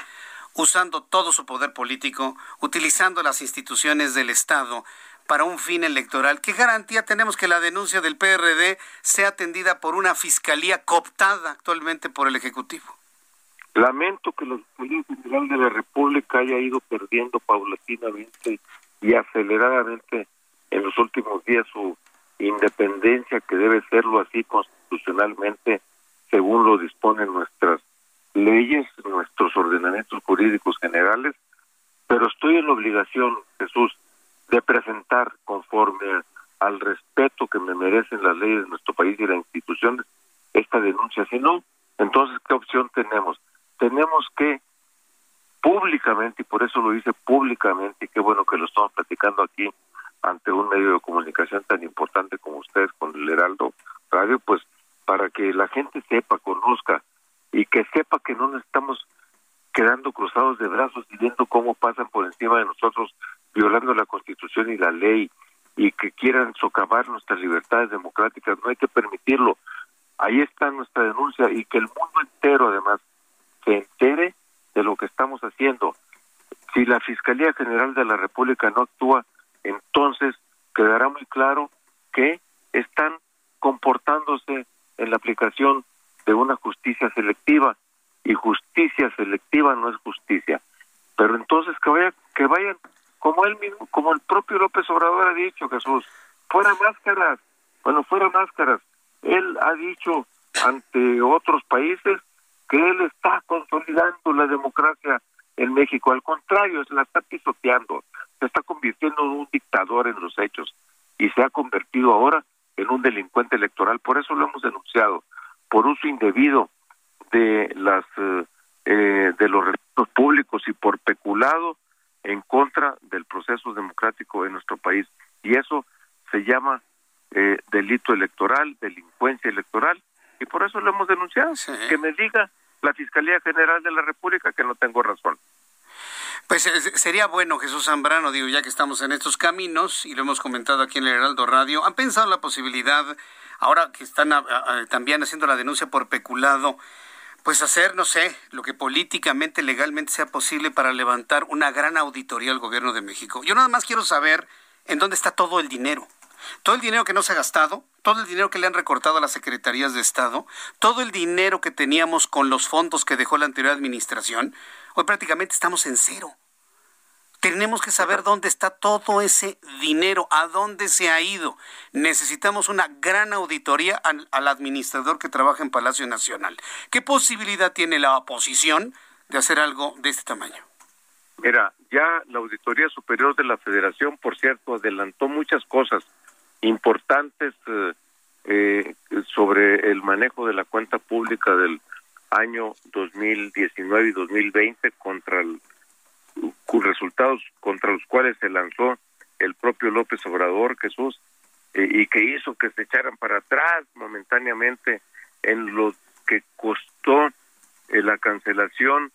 S1: usando todo su poder político, utilizando las instituciones del Estado para un fin electoral. ¿Qué garantía tenemos que la denuncia del PRD sea atendida por una fiscalía cooptada actualmente por el Ejecutivo?
S13: Lamento que la Fiscalía General de la República haya ido perdiendo paulatinamente y aceleradamente en los últimos días su independencia, que debe serlo así constitucionalmente, según lo disponen nuestras leyes, nuestros ordenamientos jurídicos generales, pero estoy en la obligación, Jesús, de presentar conforme al respeto que me merecen las leyes de nuestro país y las instituciones esta denuncia. Si no, entonces, ¿qué opción tenemos? Tenemos que públicamente, y por eso lo hice públicamente, y qué bueno que lo estamos platicando aquí, ante un medio de comunicación tan importante como ustedes con el Heraldo Radio, pues para que la gente sepa, conozca y que sepa que no nos estamos quedando cruzados de brazos y viendo cómo pasan por encima de nosotros violando la Constitución y la ley y que quieran socavar nuestras libertades democráticas. No hay que permitirlo. Ahí está nuestra denuncia y que el mundo entero además se entere de lo que estamos haciendo. Si la Fiscalía General de la República no actúa, entonces quedará muy claro que están comportándose en la aplicación de una justicia selectiva y justicia selectiva no es justicia. Pero entonces que vayan, que vayan como él mismo, como el propio López Obrador ha dicho, Jesús, fuera máscaras, bueno, fuera máscaras. Él ha dicho ante otros países que él está consolidando la democracia en México. Al contrario, se la está pisoteando se está convirtiendo en un dictador en los hechos y se ha convertido ahora en un delincuente electoral. Por eso lo hemos denunciado, por uso indebido de las eh, eh, de los recursos públicos y por peculado en contra del proceso democrático en nuestro país y eso se llama eh, delito electoral, delincuencia electoral y por eso lo hemos denunciado. Que me diga la Fiscalía General de la República que no tengo razón.
S1: Pues sería bueno, Jesús Zambrano, digo, ya que estamos en estos caminos y lo hemos comentado aquí en el Heraldo Radio, ¿han pensado la posibilidad, ahora que están también haciendo la denuncia por peculado, pues hacer, no sé, lo que políticamente, legalmente sea posible para levantar una gran auditoría al gobierno de México? Yo nada más quiero saber en dónde está todo el dinero. Todo el dinero que no se ha gastado, todo el dinero que le han recortado a las secretarías de Estado, todo el dinero que teníamos con los fondos que dejó la anterior administración, hoy prácticamente estamos en cero. Tenemos que saber dónde está todo ese dinero, a dónde se ha ido. Necesitamos una gran auditoría al, administrador que trabaja en Palacio Nacional. ¿Qué posibilidad tiene la oposición de hacer algo de este tamaño?
S13: Mira, ya la Auditoría Superior de la Federación, por cierto, adelantó muchas cosas importantes eh, eh, sobre el manejo de la cuenta pública del año 2019 y 2020 contra el, resultados contra los cuales se lanzó el propio López Obrador Jesús eh, y que hizo que se echaran para atrás momentáneamente en lo que costó la cancelación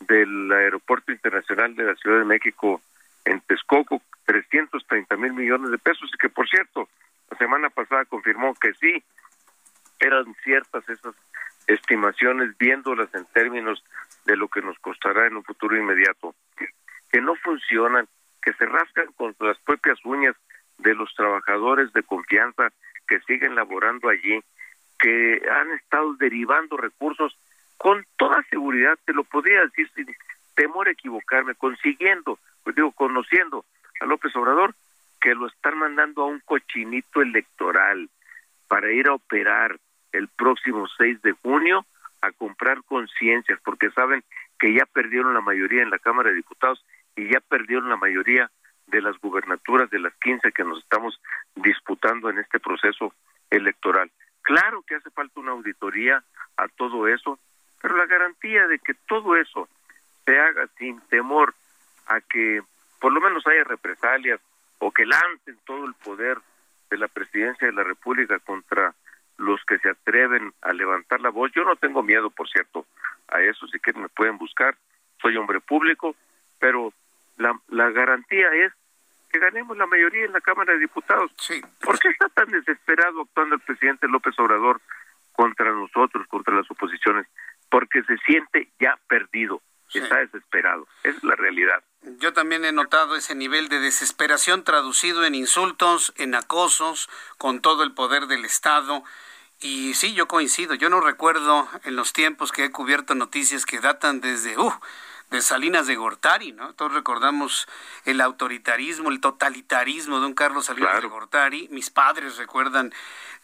S13: del Aeropuerto Internacional de la Ciudad de México en Texcoco, 330 mil millones de pesos, y que por cierto, la semana pasada confirmó que sí, eran ciertas esas estimaciones, viéndolas en términos de lo que nos costará en un futuro inmediato, que, no funcionan, que se rascan con las propias uñas de los trabajadores de confianza que siguen laborando allí, que han estado derivando recursos con toda seguridad, te lo podría decir sin temor a equivocarme, consiguiendo, pues digo, conociendo a López Obrador, que lo están mandando a un cochinito electoral para ir a operar el próximo 6 de junio a comprar conciencias, porque saben que ya perdieron la mayoría en la Cámara de Diputados y ya perdieron la mayoría de las gubernaturas de las 15 que nos estamos disputando en este proceso electoral. Claro que hace falta una auditoría a todo eso, pero la garantía de que todo eso se haga sin temor a que por lo menos haya represalias o que lancen todo el poder de la presidencia de la República contra los que se atreven a levantar la voz. Yo no tengo miedo, por cierto, a eso, si quieren me pueden buscar, soy hombre público, pero la, la garantía es que ganemos la mayoría en la Cámara de Diputados.
S1: Sí.
S13: ¿Por qué está tan desesperado actuando el presidente López Obrador contra nosotros, contra las oposiciones? porque se siente ya perdido, está desesperado. Esa es la realidad.
S1: Yo también he notado ese nivel de desesperación traducido en insultos, en acosos, con todo el poder del Estado. Y sí, yo coincido. Yo no recuerdo en los tiempos que he cubierto noticias que datan desde, uh, de Salinas de Gortari, ¿no? Todos recordamos el autoritarismo, el totalitarismo de un Carlos Salinas de Gortari. Mis padres recuerdan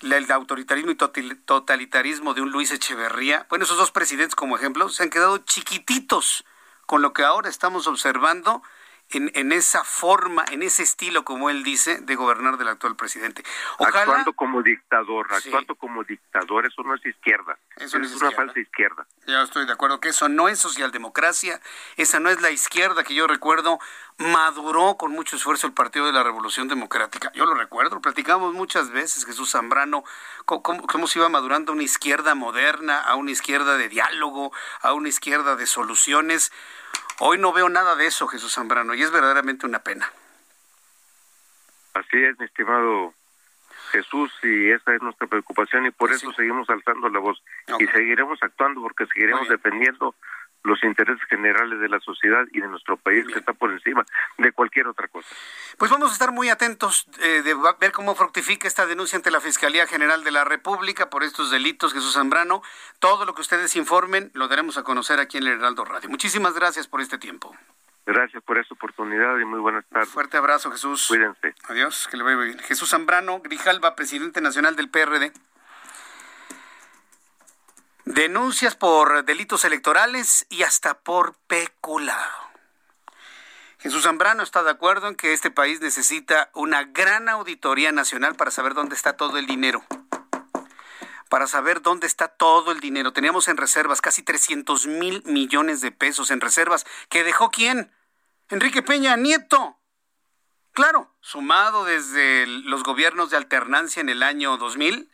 S1: el autoritarismo y totalitarismo de un Luis Echeverría. Bueno, esos dos presidentes como ejemplo se han quedado chiquititos con lo que ahora estamos observando en, en, esa forma, en ese estilo, como él dice, de gobernar del actual presidente.
S13: actuando como dictador, actuando como dictador, eso no es izquierda. Eso, es, una falsa izquierda.
S1: Ya estoy de acuerdo que eso no es socialdemocracia, esa no es la izquierda que yo recuerdo maduró con mucho esfuerzo el Partido de la Revolución Democrática. Yo lo recuerdo, platicamos muchas veces, Jesús Zambrano, cómo, cómo se iba madurando una izquierda moderna, a una izquierda de diálogo, a una izquierda de soluciones. Hoy no veo nada de eso, Jesús Zambrano, y es verdaderamente una pena.
S13: Así es, mi estimado Jesús, y esa es nuestra preocupación, y por eso seguimos alzando la voz. Y seguiremos actuando porque seguiremos defendiendo los intereses generales de la sociedad y de nuestro país que está por encima de cualquier otra cosa.
S1: Pues vamos a estar muy atentos eh, de ver cómo fructifica esta denuncia ante la Fiscalía General de la República por estos delitos, Jesús Zambrano. Todo lo que ustedes informen lo daremos a conocer aquí en el Heraldo Radio. Muchísimas gracias por este tiempo.
S13: Gracias por esta oportunidad y muy buenas tardes.
S1: Fuerte abrazo, Jesús.
S13: Cuídense.
S1: Adiós, que le vaya bien. Jesús Zambrano, Grijalva, presidente nacional del PRD. Denuncias por delitos electorales y hasta por peculado. Jesús Zambrano está de acuerdo en que este país necesita una gran auditoría nacional para saber dónde está todo el dinero. para saber dónde está todo el dinero. Teníamos en reservas casi 300 mil millones de pesos en reservas. ¿Que dejó quién? Enrique Peña Nieto. Claro, sumado desde los gobiernos de alternancia en el año 2000,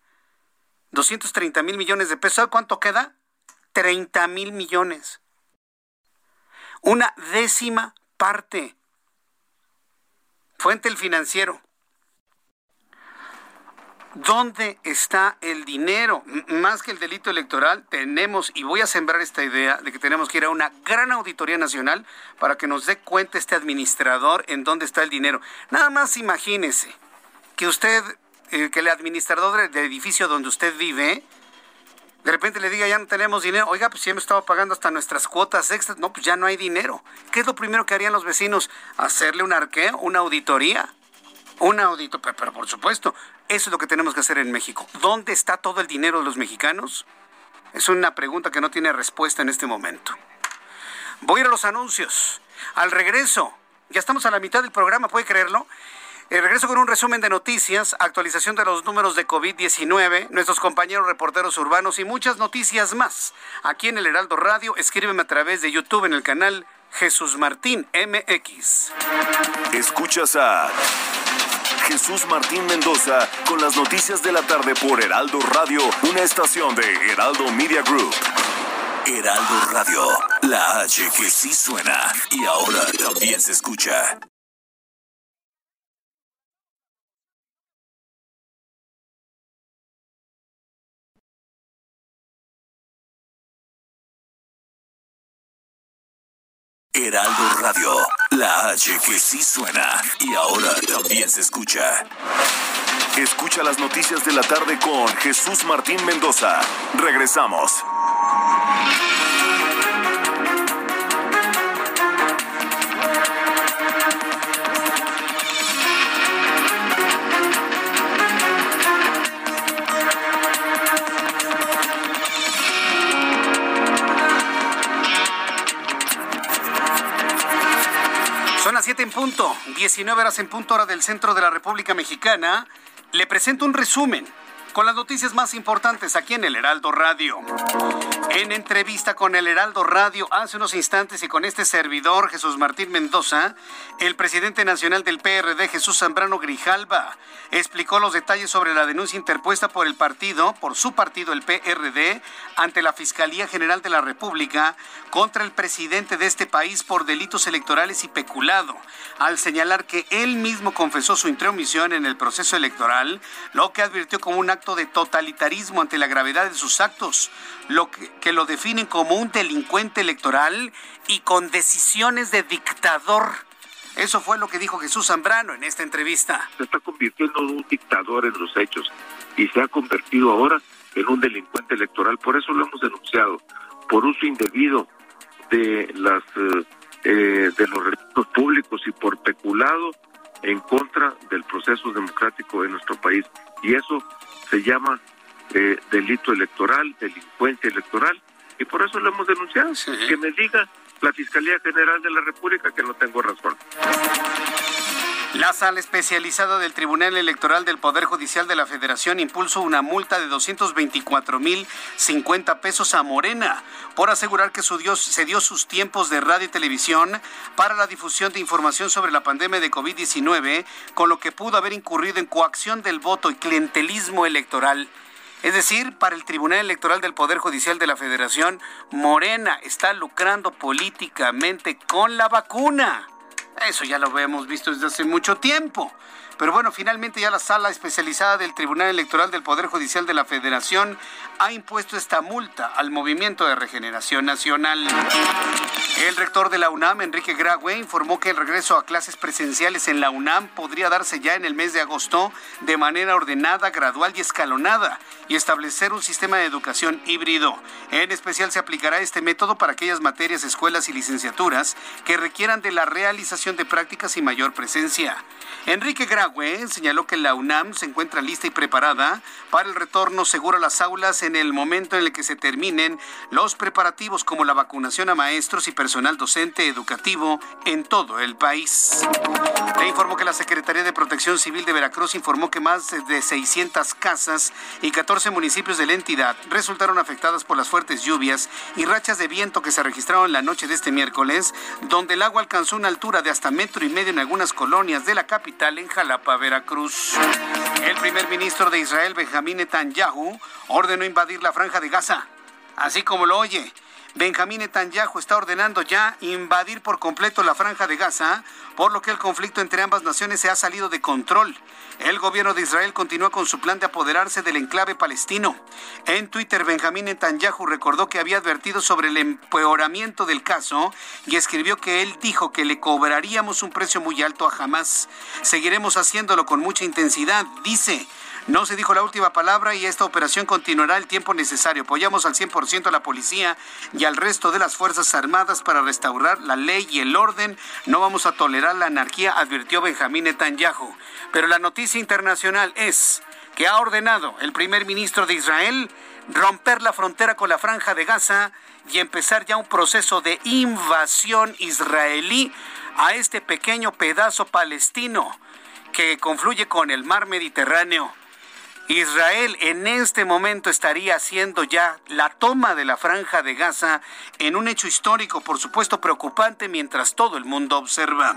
S1: 230 mil millones de pesos. ¿Sabe cuánto queda? 30 mil millones. Una décima parte. Fuente el financiero. ¿Dónde está el dinero? más que el delito electoral, tenemos, y voy a sembrar esta idea de que tenemos que ir a una gran auditoría nacional para que nos dé cuenta este administrador en dónde está el dinero. Nada más imagínese que usted, eh, que el administrador del edificio donde usted vive, de repente le diga, ya no tenemos dinero. Oiga, pues ya hemos estado pagando hasta nuestras cuotas extras. No, pues ya no hay dinero. ¿Qué es lo primero que harían los vecinos? ¿Hacerle un arqueo, una auditoría? Un audito, pero, por supuesto, eso es lo que tenemos que hacer en México. ¿Dónde está todo el dinero de los mexicanos? Es una pregunta que no tiene respuesta en este momento. Voy a ir a los anuncios. Al regreso, ya estamos a la mitad del programa, ¿puede creerlo? El regreso con un resumen de noticias, actualización de los números de COVID-19, nuestros compañeros reporteros urbanos y muchas noticias más. Aquí en el Heraldo Radio, escríbeme a través de YouTube en el canal Jesús Martín MX.
S11: Escuchas a Jesús Martín Mendoza con las noticias de la tarde por Heraldo Radio, una estación de Heraldo Media Group. Heraldo Radio, la H que sí suena y ahora también se escucha. Heraldo Radio, la H que sí suena y ahora también se escucha. Escucha las noticias de la tarde con Jesús Martín Mendoza. Regresamos.
S1: Punto, 19 horas en punto hora del centro de la República Mexicana. Le presento un resumen con las noticias más importantes aquí en el Heraldo Radio. En entrevista con el Heraldo Radio hace unos instantes y con este servidor, Jesús Martín Mendoza, el presidente nacional del PRD, Jesús Zambrano Grijalva, explicó los detalles sobre la denuncia interpuesta por el partido, por su partido, el PRD, ante la Fiscalía General de la República contra el presidente de este país por delitos electorales y peculado, al señalar que él mismo confesó su intromisión en el proceso electoral, lo que advirtió como un acto de totalitarismo ante la gravedad de sus actos, lo que, que lo definen como un delincuente electoral y con decisiones de dictador. Eso fue lo que dijo Jesús Zambrano en esta entrevista.
S13: Se está convirtiendo en un dictador en los hechos y se ha convertido ahora en un delincuente electoral. Por eso lo hemos denunciado, por uso indebido de las eh, eh, de los recursos públicos y por peculado en contra del proceso democrático en nuestro país. Y eso se llama delito electoral, delincuencia electoral, y por eso lo hemos denunciado. Que me diga la Fiscalía General de la República que no tengo razón.
S1: La sala especializada del Tribunal Electoral del Poder Judicial de la Federación impuso una multa de 224 mil 50 pesos a Morena por asegurar que su Dios se dio sus tiempos de radio y televisión para la difusión de información sobre la pandemia de COVID-19, con lo que pudo haber incurrido en coacción del voto y clientelismo electoral. Es decir, para el Tribunal Electoral del Poder Judicial de la Federación, Morena está lucrando políticamente con la vacuna. Eso ya lo hemos visto desde hace mucho tiempo. Pero bueno, finalmente ya la sala especializada del Tribunal Electoral del Poder Judicial de la Federación ha impuesto esta multa al Movimiento de Regeneración Nacional. El rector de la UNAM, Enrique Graue, informó que el regreso a clases presenciales en la UNAM podría darse ya en el mes de agosto de manera ordenada, gradual y escalonada y establecer un sistema de educación híbrido. En especial se aplicará este método para aquellas materias, escuelas y licenciaturas que requieran de la realización de prácticas y mayor presencia. Enrique Graue señaló que la UNAM se encuentra lista y preparada para el retorno seguro a las aulas en el momento en el que se terminen los preparativos como la vacunación a maestros y personal docente educativo en todo el país. Le informó que la Secretaría de Protección Civil de Veracruz informó que más de 600 casas y 14 municipios de la entidad resultaron afectadas por las fuertes lluvias y rachas de viento que se registraron la noche de este miércoles, donde el agua alcanzó una altura de hasta metro y medio en algunas colonias de la capital en Jalapa, Veracruz. El primer ministro de Israel, Benjamín Netanyahu, ordenó invadir la franja de Gaza, así como lo oye. Benjamín Netanyahu está ordenando ya invadir por completo la franja de Gaza, por lo que el conflicto entre ambas naciones se ha salido de control. El gobierno de Israel continúa con su plan de apoderarse del enclave palestino. En Twitter, Benjamín Netanyahu recordó que había advertido sobre el empeoramiento del caso y escribió que él dijo que le cobraríamos un precio muy alto a Hamas. Seguiremos haciéndolo con mucha intensidad, dice. No se dijo la última palabra y esta operación continuará el tiempo necesario. Apoyamos al 100% a la policía y al resto de las Fuerzas Armadas para restaurar la ley y el orden. No vamos a tolerar la anarquía, advirtió Benjamín Netanyahu. Pero la noticia internacional es que ha ordenado el primer ministro de Israel romper la frontera con la franja de Gaza y empezar ya un proceso de invasión israelí a este pequeño pedazo palestino que confluye con el mar Mediterráneo. Israel en este momento estaría haciendo ya la toma de la franja de Gaza en un hecho histórico, por supuesto preocupante, mientras todo el mundo observa.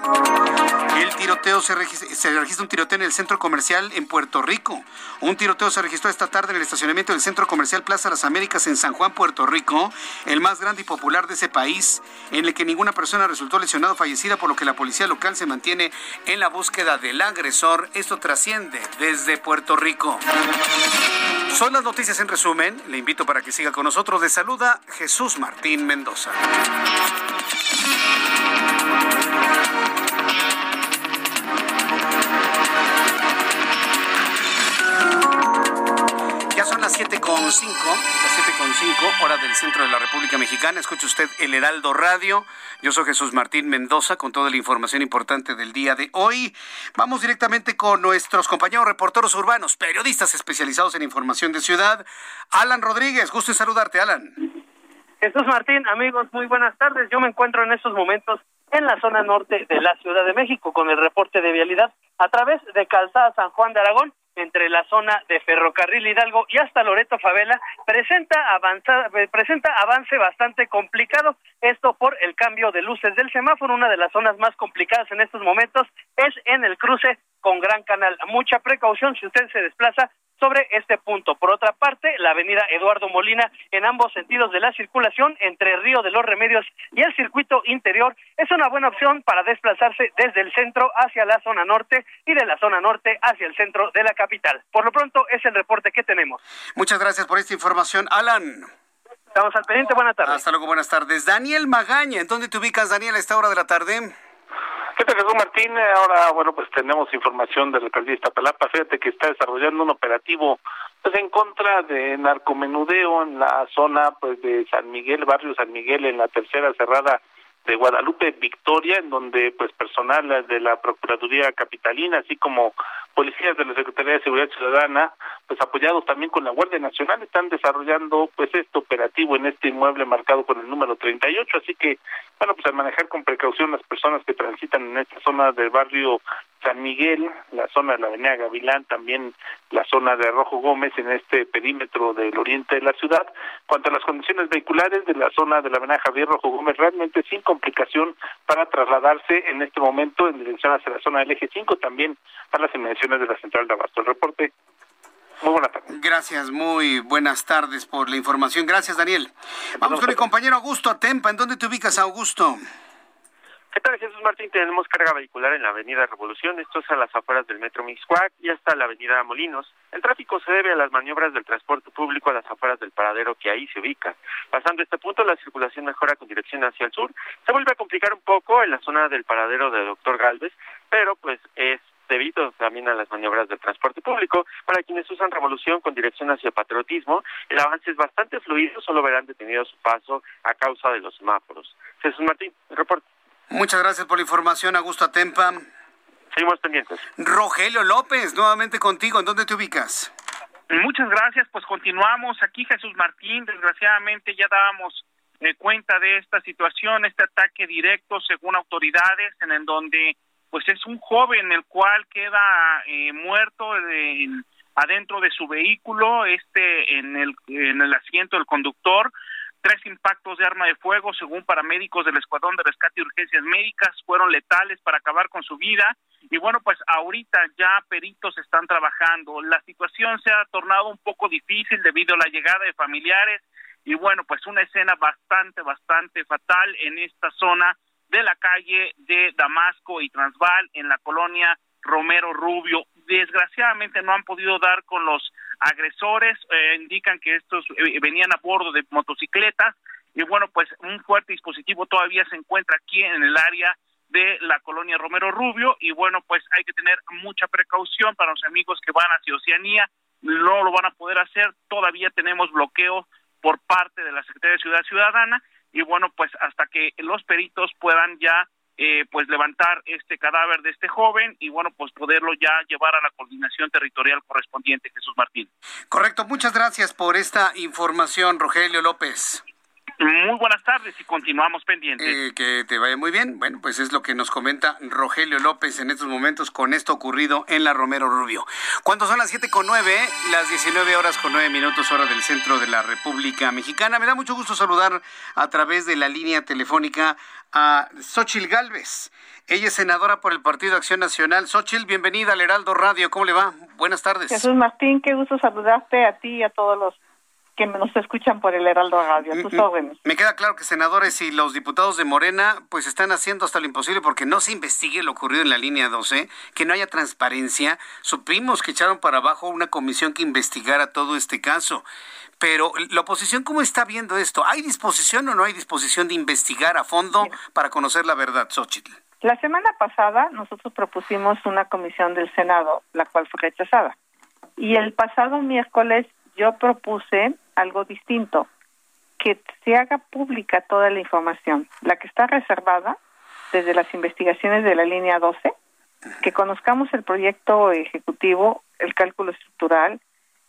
S1: El tiroteo se registra, se registra un tiroteo en el centro comercial en Puerto Rico. Un tiroteo se registró esta tarde en el estacionamiento del centro comercial Plaza Las Américas en San Juan, Puerto Rico, el más grande y popular de ese país, en el que ninguna persona resultó lesionada o fallecida, por lo que la policía local se mantiene en la búsqueda del agresor. Esto trasciende desde Puerto Rico. Son las noticias en resumen. Le invito para que siga con nosotros. De saluda Jesús Martín Mendoza. Ya son las 7.5, las 7.5, hora del centro de la República Mexicana. Escuche usted el Heraldo Radio. Yo soy Jesús Martín Mendoza con toda la información importante del día de hoy. Vamos directamente con nuestros compañeros reporteros urbanos, periodistas especializados en información de ciudad. Alan Rodríguez, gusto en saludarte, Alan.
S6: Jesús Martín, amigos, muy buenas tardes. Yo me encuentro en estos momentos en la zona norte de la Ciudad de México con el reporte de vialidad a través de Calzada San Juan de Aragón entre la zona de Ferrocarril Hidalgo y hasta Loreto Favela presenta avanza, presenta avance bastante complicado. Esto por el cambio de luces del semáforo. Una de las zonas más complicadas en estos momentos es en el cruce con Gran Canal. Mucha precaución si usted se desplaza sobre este punto. Por otra parte, la avenida Eduardo Molina en ambos sentidos de la circulación entre Río de los Remedios y el circuito interior es una buena opción para desplazarse desde el centro hacia la zona norte y de la zona norte hacia el centro de la capital. Por lo pronto es el reporte que tenemos.
S1: Muchas gracias por esta información, Alan.
S6: Estamos al pendiente, buenas tardes.
S1: Hasta luego, buenas tardes. Daniel Magaña, ¿en dónde te ubicas, Daniel, a esta hora de la tarde?
S7: ¿Qué tal, Jesús Martín? Ahora, bueno, pues tenemos información de la alcaldía de Iztapalapa. Fíjate que está desarrollando un operativo pues en contra de narcomenudeo en la zona pues de San Miguel, barrio San Miguel, en la tercera cerrada de Guadalupe Victoria, en donde pues personal de la Procuraduría Capitalina, así como policías de la Secretaría de Seguridad Ciudadana, pues apoyados también con la Guardia Nacional, están desarrollando pues este operativo en este inmueble marcado con el número 38, así que bueno, pues al manejar con precaución las personas que transitan en esta zona del barrio San Miguel, la zona de la Avenida Gavilán, también la zona de Rojo Gómez en este perímetro del oriente de la ciudad. Cuanto a las condiciones vehiculares de la zona de la Avenida Javier Rojo Gómez, realmente sin complicación para trasladarse en este momento en dirección hacia la zona del eje 5, también a las inmediaciones de la central de Abasto. El reporte muy buenas tardes.
S1: Gracias, muy buenas tardes por la información. Gracias, Daniel. Vamos con mi compañero Augusto Atempa. ¿En dónde te ubicas, Augusto?
S8: ¿Qué tal, Jesús Martín? Tenemos carga vehicular en la avenida Revolución, esto es a las afueras del metro Mixcuac y hasta la avenida Molinos. El tráfico se debe a las maniobras del transporte público a las afueras del paradero que ahí se ubica. Pasando este punto, la circulación mejora con dirección hacia el sur. Se vuelve a complicar un poco en la zona del paradero de Doctor Galvez, pero pues es debido también a las maniobras del transporte público. Para quienes usan Revolución con dirección hacia Patriotismo, el avance es bastante fluido, solo verán detenido su paso a causa de los semáforos. Jesús Martín, reporte.
S1: Muchas gracias por la información, Augusto Atempa.
S8: Seguimos pendientes.
S1: Rogelio López, nuevamente contigo, ¿en dónde te ubicas?
S9: Muchas gracias, pues continuamos aquí Jesús Martín, desgraciadamente ya dábamos eh, cuenta de esta situación, este ataque directo según autoridades en el donde pues es un joven el cual queda eh, muerto adentro de su vehículo, este en el, en el asiento del conductor, tres impactos de arma de fuego, según paramédicos del Escuadrón de Rescate y Urgencias Médicas, fueron letales para acabar con su vida. Y bueno, pues ahorita ya peritos están trabajando. La situación se ha tornado un poco difícil debido a la llegada de familiares y bueno, pues una escena bastante, bastante fatal en esta zona de la calle de Damasco y Transval en la colonia Romero Rubio. Desgraciadamente no han podido dar con los agresores, eh, indican que estos eh, venían a bordo de motocicletas y bueno, pues un fuerte dispositivo todavía se encuentra aquí en el área de la colonia Romero Rubio y bueno, pues hay que tener mucha precaución para los amigos que van hacia Oceanía, no lo van a poder hacer, todavía tenemos bloqueo por parte de la Secretaría de Ciudad Ciudadana y bueno, pues hasta que los peritos puedan ya eh, pues levantar este cadáver de este joven y bueno, pues poderlo ya llevar a la coordinación territorial correspondiente, Jesús Martín.
S1: Correcto, muchas gracias por esta información, Rogelio López.
S9: Muy buenas tardes y continuamos pendientes.
S1: Eh, que te vaya muy bien. Bueno, pues es lo que nos comenta Rogelio López en estos momentos con esto ocurrido en la Romero Rubio. Cuando son las siete con nueve, las 19 horas con nueve minutos hora del centro de la República Mexicana, me da mucho gusto saludar a través de la línea telefónica a Xochil Gálvez. Ella es senadora por el Partido Acción Nacional. Xochil, bienvenida al Heraldo Radio. ¿Cómo le va? Buenas tardes.
S14: Jesús Martín, qué gusto saludarte a ti y a todos los que nos escuchan por el Heraldo Radio, tus mm, mm, órdenes.
S1: Me queda claro que senadores y los diputados de Morena pues están haciendo hasta lo imposible porque no se investigue lo ocurrido en la línea 12, que no haya transparencia. Supimos que echaron para abajo una comisión que investigara todo este caso. Pero la oposición, ¿cómo está viendo esto? ¿Hay disposición o no hay disposición de investigar a fondo para conocer la verdad, Xochitl?
S14: La semana pasada nosotros propusimos una comisión del Senado, la cual fue rechazada. Y el pasado miércoles yo propuse algo distinto, que se haga pública toda la información, la que está reservada desde las investigaciones de la línea 12, que conozcamos el proyecto ejecutivo, el cálculo estructural,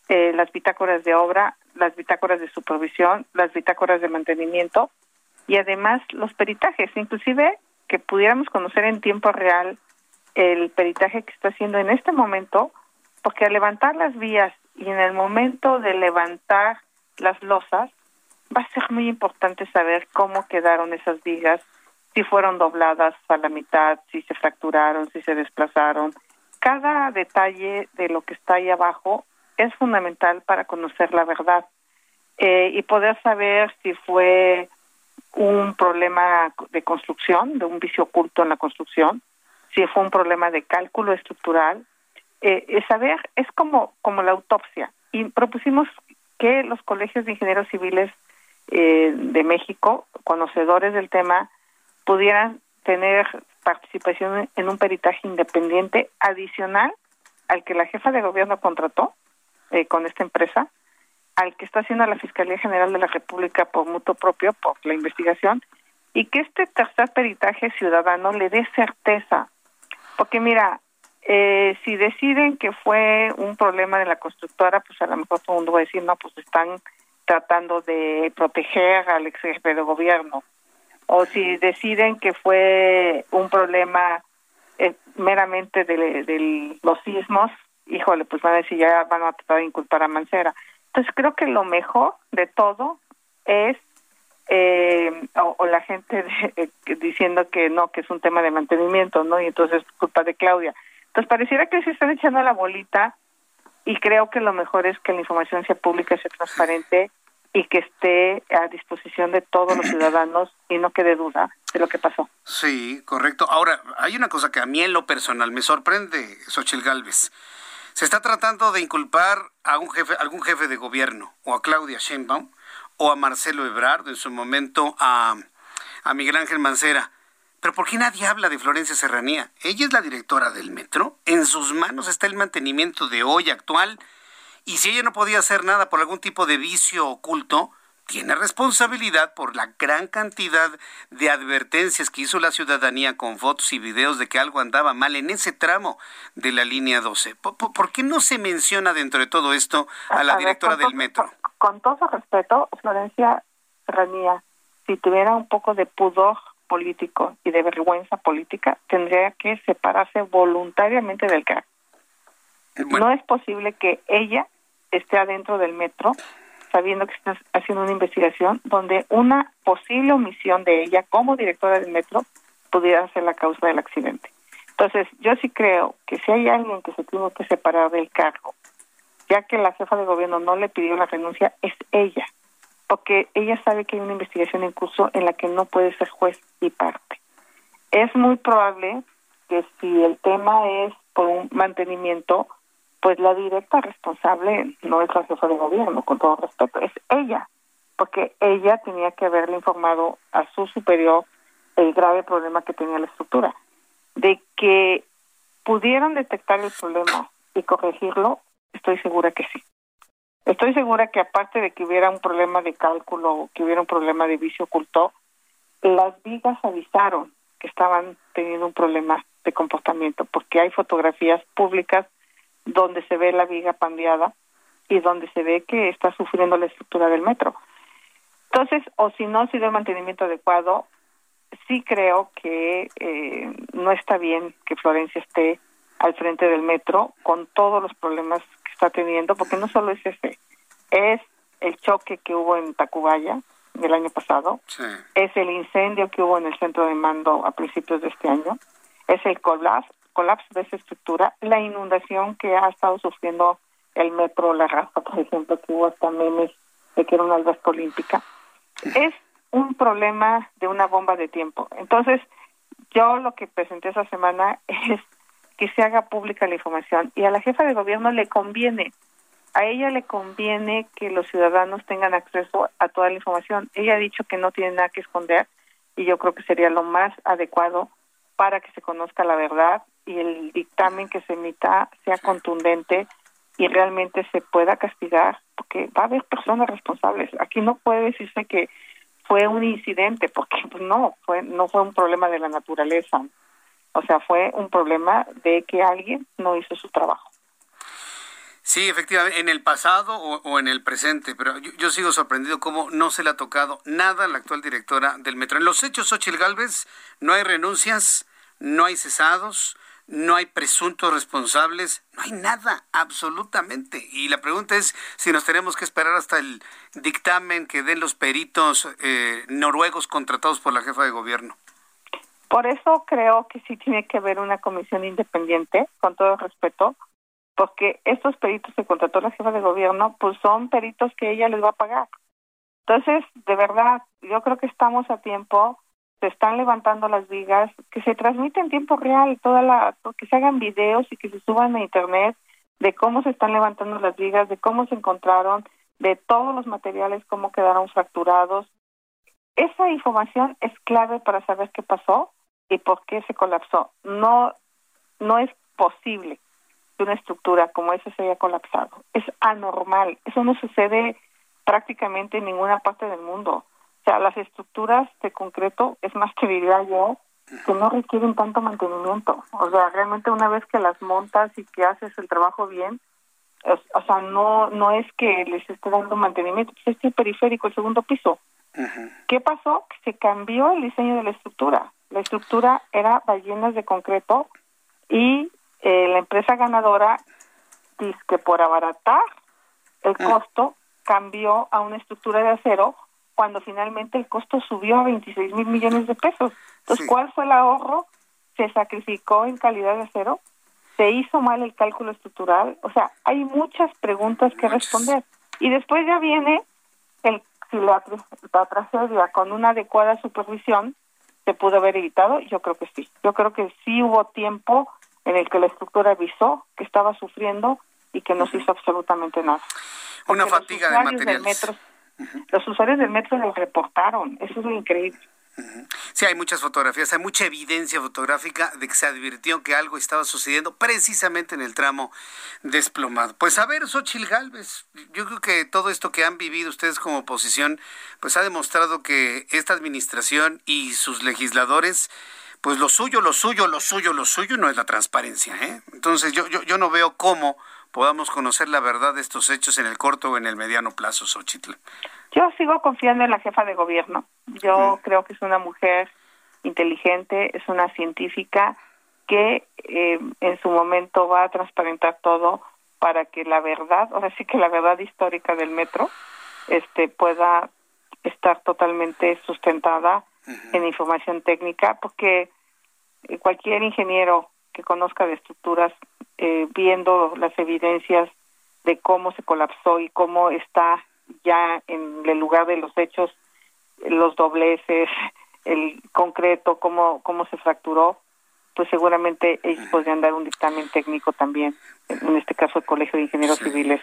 S14: eh, las bitácoras de obra, las bitácoras de supervisión, las bitácoras de mantenimiento y además los peritajes, inclusive que pudiéramos conocer en tiempo real el peritaje que está haciendo en este momento, porque al levantar las vías y en el momento de levantar las losas, va a ser muy importante saber cómo quedaron esas vigas, si fueron dobladas a la mitad, si se fracturaron, si se desplazaron. Cada detalle de lo que está ahí abajo es fundamental para conocer la verdad eh, y poder saber si fue un problema de construcción, de un vicio oculto en la construcción, si fue un problema de cálculo estructural. Eh, saber es como, como la autopsia. Y propusimos que los colegios de ingenieros civiles eh, de México, conocedores del tema, pudieran tener participación en un peritaje independiente adicional al que la jefa de gobierno contrató eh, con esta empresa, al que está haciendo la Fiscalía General de la República por mutuo propio, por la investigación, y que este tercer peritaje ciudadano le dé certeza. Porque mira, eh, si deciden que fue un problema de la constructora, pues a lo mejor todo el mundo va a decir, no, pues están tratando de proteger al ex jefe de gobierno. O si deciden que fue un problema eh, meramente de, los sismos, híjole, pues van a decir, ya van a tratar de inculpar a Mancera. Entonces creo que lo mejor de todo es eh, o, la gente diciendo que no, que es un tema de mantenimiento, ¿no? Y entonces culpa de Claudia. Pues pareciera que se están echando la bolita y creo que lo mejor es que la información sea pública, sea transparente y que esté a disposición de todos los ciudadanos y no quede duda de lo que pasó.
S1: Sí, correcto. Ahora, hay una cosa que a mí en lo personal me sorprende, Xochitl Galvez. Se está tratando de inculpar a un jefe, algún jefe de gobierno, o a Claudia Sheinbaum, o a Marcelo Ebrard, en su momento a, a Miguel Ángel Mancera. Pero ¿por qué nadie habla de Florencia Serranía? Ella es la directora del metro. En sus manos está el mantenimiento de hoy actual. Y si ella no podía hacer nada por algún tipo de vicio oculto, tiene responsabilidad por la gran cantidad de advertencias que hizo la ciudadanía con fotos y videos de que algo andaba mal en ese tramo de la línea 12. ¿Por, qué no se menciona dentro de todo esto a la directora del metro?
S14: Con, todo respeto, Florencia Ranía, si tuviera un poco de pudor político y de vergüenza política, tendría que separarse voluntariamente del cargo. No es posible que ella esté adentro del metro sabiendo que está haciendo una investigación donde una posible omisión de ella como directora del metro pudiera ser la causa del accidente. Entonces, yo sí creo que si hay alguien que se tuvo que separar del cargo, ya que la jefa de gobierno no le pidió la renuncia, es ella, porque ella sabe que hay una investigación en curso en la que no puede ser juez y parte. Es muy probable que si el tema es por un mantenimiento, pues la directa responsable no es la jefa de gobierno, con todo respeto, es ella, porque ella tenía que haberle informado a su superior el grave problema que tenía la estructura. De que pudieran detectar el problema y corregirlo, estoy segura que sí. Estoy segura que aparte de que hubiera un problema de cálculo o que hubiera un problema de vicio oculto, las vigas avisaron que estaban teniendo un problema de comportamiento, porque hay fotografías públicas donde se ve la viga pandeada y donde se ve que está sufriendo la estructura del metro. Entonces, o si no sido el mantenimiento adecuado, sí creo que eh, no está bien que Florencia esté al frente del metro con todos los problemas está teniendo, porque no solo es ese, es el choque que hubo en Tacubaya el año pasado, es el incendio que hubo en el centro de mando a principios de este año, es el colapso, colapso de esa estructura, la inundación que ha estado sufriendo el metro La Raza, por ejemplo, que hubo hasta memes de que era una alberca olímpica, es un problema de una bomba de tiempo. Entonces, yo lo que presenté esa semana es que se haga pública la información y a la jefa de gobierno le conviene, a ella le conviene que los ciudadanos tengan acceso a toda la información. Ella ha dicho que no tiene nada que esconder y yo creo que sería lo más adecuado para que se conozca la verdad y el dictamen que se emita sea contundente y realmente se pueda castigar, porque va a haber personas responsables. Aquí no puede decirse que fue un incidente, porque pues no, fue no fue un problema de la naturaleza. O sea, fue un problema de que alguien no hizo su trabajo.
S1: Sí, efectivamente, en el pasado o, en el presente, pero yo, sigo sorprendido cómo no se le ha tocado nada a la actual directora del metro. En los hechos, Xochil Gálvez, no hay renuncias, no hay cesados, no hay presuntos responsables, no hay nada, absolutamente. Y la pregunta es si nos tenemos que esperar hasta el dictamen que den los peritos eh, noruegos contratados por la jefa de gobierno.
S14: Por eso creo que sí tiene que haber una comisión independiente, con todo respeto, porque estos peritos que contrató la jefa de gobierno, pues son peritos que ella les va a pagar. Entonces, de verdad, yo creo que estamos a tiempo se están levantando las vigas, que se transmite en tiempo real, toda la, que se hagan videos y que se suban a internet de cómo se están levantando las vigas, de cómo se encontraron, de todos los materiales, cómo quedaron fracturados. Esa información es clave para saber qué pasó y por qué se colapsó. No, no es posible que una estructura como esa se haya colapsado. Es anormal. Eso no sucede prácticamente en ninguna parte del mundo sea, las estructuras de concreto, es más que diría yo, que no requieren tanto mantenimiento. O sea, realmente una vez que las montas y que haces el trabajo bien, o sea, no no es que les esté dando mantenimiento, pues este periférico, el segundo piso. ¿Qué pasó? Que se cambió el diseño de la estructura. La estructura era ballenas de concreto y eh, la empresa ganadora dice que por abaratar el costo cambió a una estructura de acero cuando finalmente el costo subió a 26 mil millones de pesos. Entonces, ¿cuál fue el ahorro? ¿Se sacrificó en calidad de acero? ¿Se hizo mal el cálculo estructural? O sea, hay muchas preguntas que responder. Y después ya viene el si la, la tragedia con una adecuada supervisión se pudo haber evitado. Yo creo que sí. Yo creo que sí hubo tiempo en el que la estructura avisó que estaba sufriendo y que no se hizo absolutamente nada.
S1: Una fatiga de materiales.
S14: Los usuarios del metro lo reportaron, eso es lo increíble.
S1: Sí, hay muchas fotografías, hay mucha evidencia fotográfica de que se advirtió que algo estaba sucediendo precisamente en el tramo desplomado. Pues a ver, Xochil Gálvez, yo creo que todo esto que han vivido ustedes como oposición, pues ha demostrado que esta administración y sus legisladores pues lo suyo, lo suyo, lo suyo, lo suyo no es la transparencia. ¿eh? Entonces yo, yo, yo no veo cómo podamos conocer la verdad de estos hechos en el corto o en el mediano plazo, Xochitl.
S14: Yo sigo confiando en la jefa de gobierno. Yo creo que es una mujer inteligente, es una científica que eh, en su momento va a transparentar todo para que la verdad, o sea, sí que la verdad histórica del metro, este, pueda estar totalmente sustentada en información técnica, porque eh, cualquier ingeniero que conozca de estructuras, eh, viendo las evidencias de cómo se colapsó y cómo está ya en el lugar de los hechos, los dobleces, el concreto, cómo, cómo se fracturó, pues seguramente ellos podrían dar un dictamen técnico también, en este caso el Colegio de Ingenieros Civiles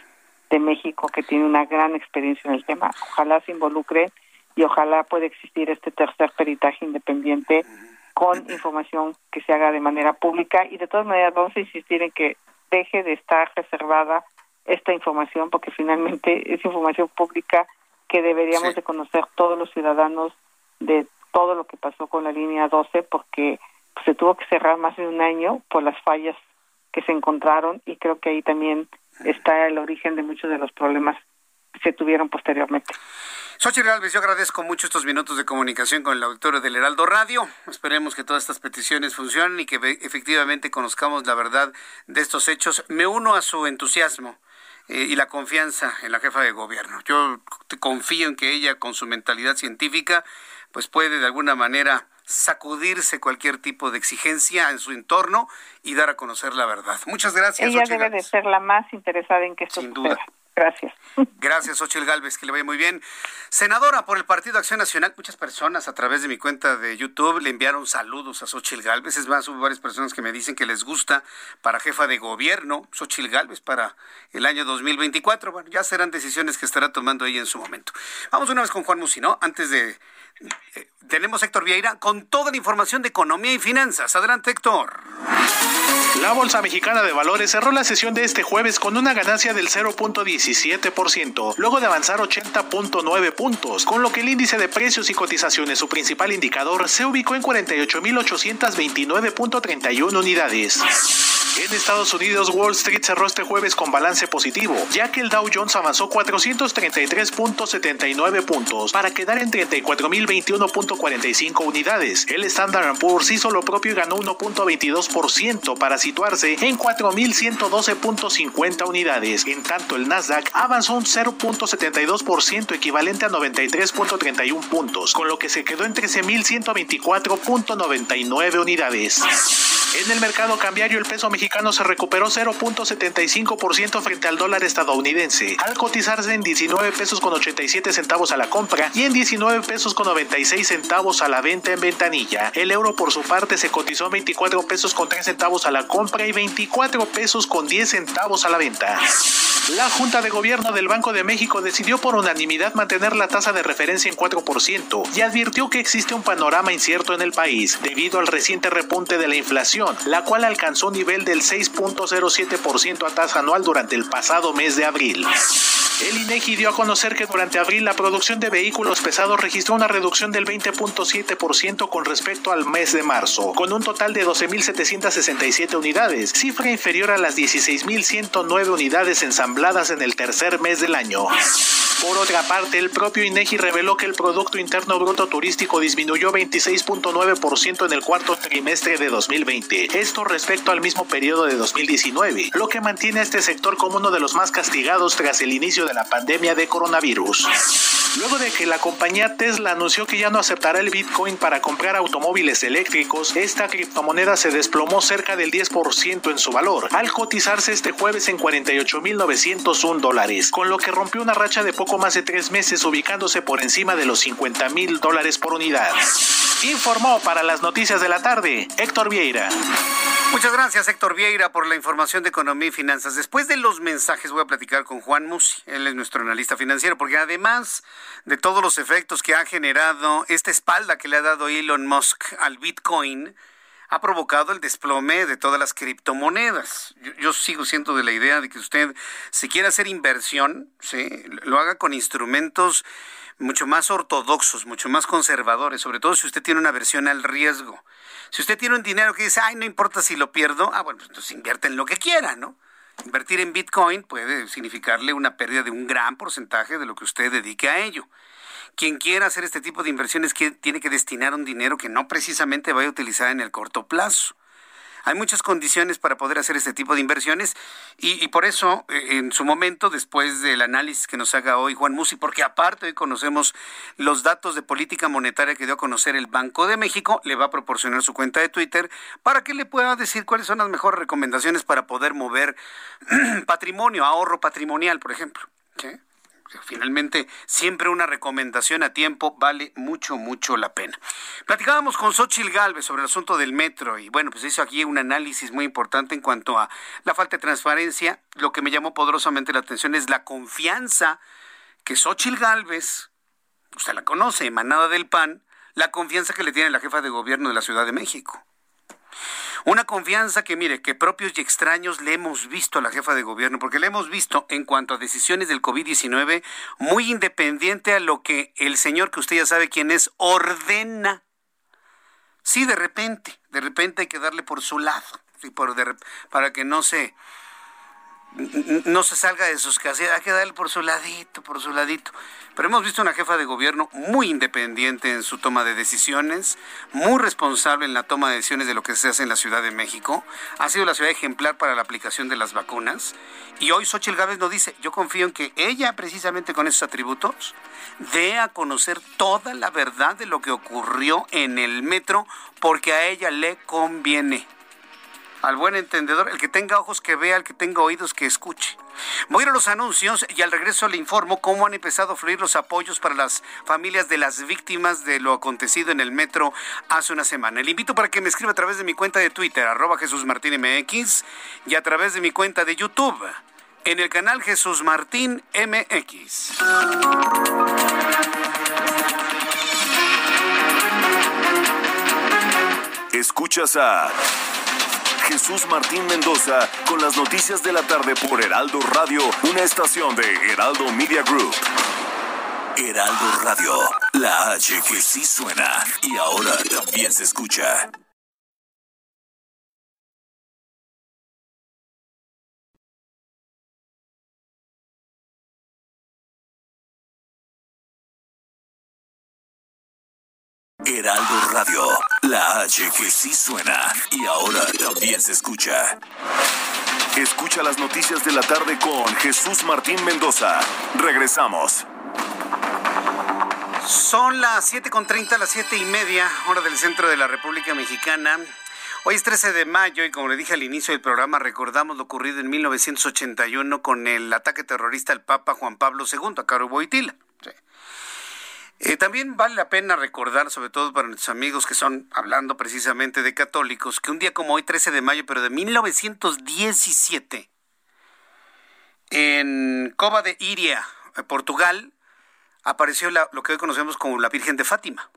S14: de México, que tiene una gran experiencia en el tema. Ojalá se involucre y ojalá pueda existir este tercer peritaje independiente con información que se haga de manera pública y de todas maneras vamos a insistir en que deje de estar reservada esta información porque finalmente es información pública que deberíamos de conocer todos los ciudadanos de todo lo que pasó con la línea 12 porque se tuvo que cerrar más de un año por las fallas que se encontraron y creo que ahí también está el origen de muchos de los problemas se tuvieron posteriormente.
S1: Xochitl Galvez, yo agradezco mucho estos minutos de comunicación con el auditorio del Heraldo Radio. Esperemos que todas estas peticiones funcionen y que efectivamente conozcamos la verdad de estos hechos. Me uno a su entusiasmo eh, y la confianza en la jefa de gobierno. Yo confío en que ella, con su mentalidad científica, pues puede de alguna manera sacudirse cualquier tipo de exigencia en su entorno y dar a conocer la verdad. Muchas gracias.
S14: Ella debe de ser la más interesada en que esto
S1: Sin duda.
S14: Gracias.
S1: Gracias, Ochel Galvez, que le vaya muy bien. Senadora por el Partido Acción Nacional, muchas personas a través de mi cuenta de YouTube le enviaron saludos a Xochil Galvez. Es más, hubo varias personas que me dicen que les gusta para jefa de gobierno, Xochil Galvez, para el año 2024. Bueno, ya serán decisiones que estará tomando ella en su momento. Vamos una vez con Juan Musino, antes de... tenemos Héctor Vieira con toda la información de economía y finanzas. Adelante, Héctor.
S15: La Bolsa Mexicana de Valores cerró la sesión de este jueves con una ganancia del 0.17%, luego de avanzar 80.9 puntos, con lo que el índice de precios y cotizaciones, su principal indicador, se ubicó en 48.829.31 unidades. En Estados Unidos, Wall Street cerró este jueves con balance positivo, ya que el Dow Jones avanzó 433.79 puntos para quedar en 34.021.45 unidades. El Standard Poor's hizo lo propio y ganó 1.22% para situarse en 4.112.50 unidades. En tanto, el Nasdaq avanzó un 0.72% equivalente a 93.31 puntos, con lo que se quedó en 13.124.99 unidades. En el mercado cambiario, el peso mexicano se recuperó 0.75% frente al dólar estadounidense, al cotizarse en 19 pesos con 87 centavos a la compra y en 19 pesos con 96 centavos a la venta en ventanilla. El euro, por su parte, se cotizó en 24 pesos con 3 centavos a la compra y 24 pesos con 10 centavos a la venta. La Junta de Gobierno del Banco de México decidió por unanimidad mantener la tasa de referencia en 4% y advirtió que existe un panorama incierto en el país debido al reciente repunte de la inflación, la cual alcanzó un nivel del 6.07% a tasa anual durante el pasado mes de abril. El INEGI dio a conocer que durante abril la producción de vehículos pesados registró una reducción del 20.7% con respecto al mes de marzo, con un total de 12.767 unidades, cifra inferior a las 16.109 unidades ensambladas en el tercer mes del año. Por otra parte, el propio INEGI reveló que el Producto Interno Bruto Turístico disminuyó 26.9% en el cuarto trimestre de 2020, esto respecto al mismo periodo de 2019, lo que mantiene a este sector como uno de los más castigados tras el inicio de la pandemia de coronavirus. Luego de que la compañía Tesla anunció que ya no aceptará el Bitcoin para comprar automóviles eléctricos, esta criptomoneda se desplomó cerca del 10% en su valor, al cotizarse este jueves en 48.901 dólares, con lo que rompió una racha de poco más de tres meses ubicándose por encima de los 50 mil dólares por unidad. Informó para las noticias de la tarde Héctor Vieira.
S1: Muchas gracias, Héctor Vieira, por la información de economía y finanzas. Después de los mensajes voy a platicar con Juan Musi, él es nuestro analista financiero, porque además de todos los efectos que ha generado esta espalda que le ha dado Elon Musk al Bitcoin, ha provocado el desplome de todas las criptomonedas. Yo, sigo siendo de la idea de que usted, si quiere hacer inversión, ¿sí? lo haga con instrumentos mucho más ortodoxos, mucho más conservadores, sobre todo si usted tiene una versión al riesgo. Si usted tiene un dinero que dice, ay, no importa si lo pierdo, ah, bueno, entonces invierte en lo que quiera, ¿no? Invertir en Bitcoin puede significarle una pérdida de un gran porcentaje de lo que usted dedique a ello. Quien quiera hacer este tipo de inversiones tiene que destinar un dinero que no precisamente vaya a utilizar en el corto plazo. Hay muchas condiciones para poder hacer este tipo de inversiones y, por eso, eh, en su momento, después del análisis que nos haga hoy Juan Musi, porque aparte hoy conocemos los datos de política monetaria que dio a conocer el Banco de México, le va a proporcionar su cuenta de Twitter para que le pueda decir cuáles son las mejores recomendaciones para poder mover patrimonio, ahorro patrimonial, por ejemplo. ¿sí? Finalmente siempre una recomendación a tiempo vale mucho, mucho la pena. Platicábamos con Xochil Galvez sobre el asunto del metro y bueno, pues hizo aquí un análisis muy importante en cuanto a la falta de transparencia. Lo que me llamó poderosamente la atención es la confianza que Xochil Galvez, usted la conoce, emanada del PAN, la confianza que le tiene la jefa de gobierno de la Ciudad de México. Una confianza que, mire, que propios y extraños le hemos visto a la jefa de gobierno, porque le hemos visto en cuanto a decisiones del COVID-19 muy independiente a lo que el señor, que usted ya sabe quién es, ordena. Sí, de repente, de repente hay que darle por su lado, por para que no se no se salga de sus casas, hay que darle por su ladito, por su ladito. Pero hemos visto una jefa de gobierno muy independiente en su toma de decisiones, muy responsable en la toma de decisiones de lo que se hace en la Ciudad de México. Ha sido la ciudad ejemplar para la aplicación de las vacunas. Y hoy Xochitl Gávez nos dice, yo confío en que ella, precisamente con esos atributos, dé a conocer toda la verdad de lo que ocurrió en el metro, porque a ella le conviene al buen entendedor, el que tenga ojos que vea, el que tenga oídos que escuche. Voy a los anuncios y al regreso le informo cómo han empezado a fluir los apoyos para las familias de las víctimas de lo acontecido en el metro hace una semana. Le invito para que me escriba a través de mi cuenta de Twitter, arroba Jesús Martín y a través de mi cuenta de YouTube, en el canal Jesús Martín MX.
S11: Escuchas a... Jesús Martín Mendoza con las noticias de la tarde por Heraldo Radio, una estación de Heraldo Media Group. Heraldo Radio, la H que sí suena y ahora también se escucha. Heraldo Radio, la H que sí suena y ahora también se escucha. Escucha las noticias de la tarde con Jesús Martín Mendoza. Regresamos.
S1: Son las 7.30, las siete y media, hora del centro de la República Mexicana. Hoy es 13 de mayo y como le dije al inicio del programa, recordamos lo ocurrido en 1981 con el ataque terrorista al Papa Juan Pablo II a Caro Boitila. Eh, también vale la pena recordar, sobre todo para nuestros amigos que son hablando precisamente de católicos, que un día como hoy, 13 de mayo, pero de 1917, en Cova de Iria, eh, Portugal, apareció lo que hoy conocemos como la Virgen de Fátima.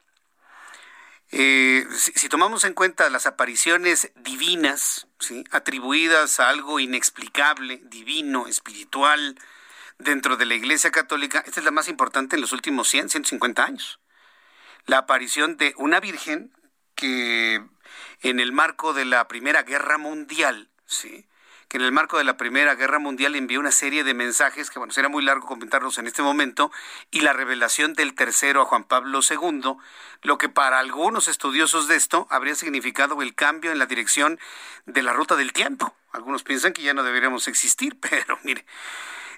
S1: Eh, si, tomamos en cuenta las apariciones divinas, atribuidas a algo inexplicable, divino, espiritual, dentro de la Iglesia Católica, esta es la más importante en los últimos 100, 150 años. La aparición de una Virgen que en el marco de la Primera Guerra Mundial, ¿sí? que en el marco de la Primera Guerra Mundial envió una serie de mensajes, que bueno, será muy largo comentarlos en este momento, y la revelación del tercero a Juan Pablo II, lo que para algunos estudiosos de esto habría significado el cambio en la dirección de la ruta del tiempo. Algunos piensan que ya no deberíamos existir, pero mire,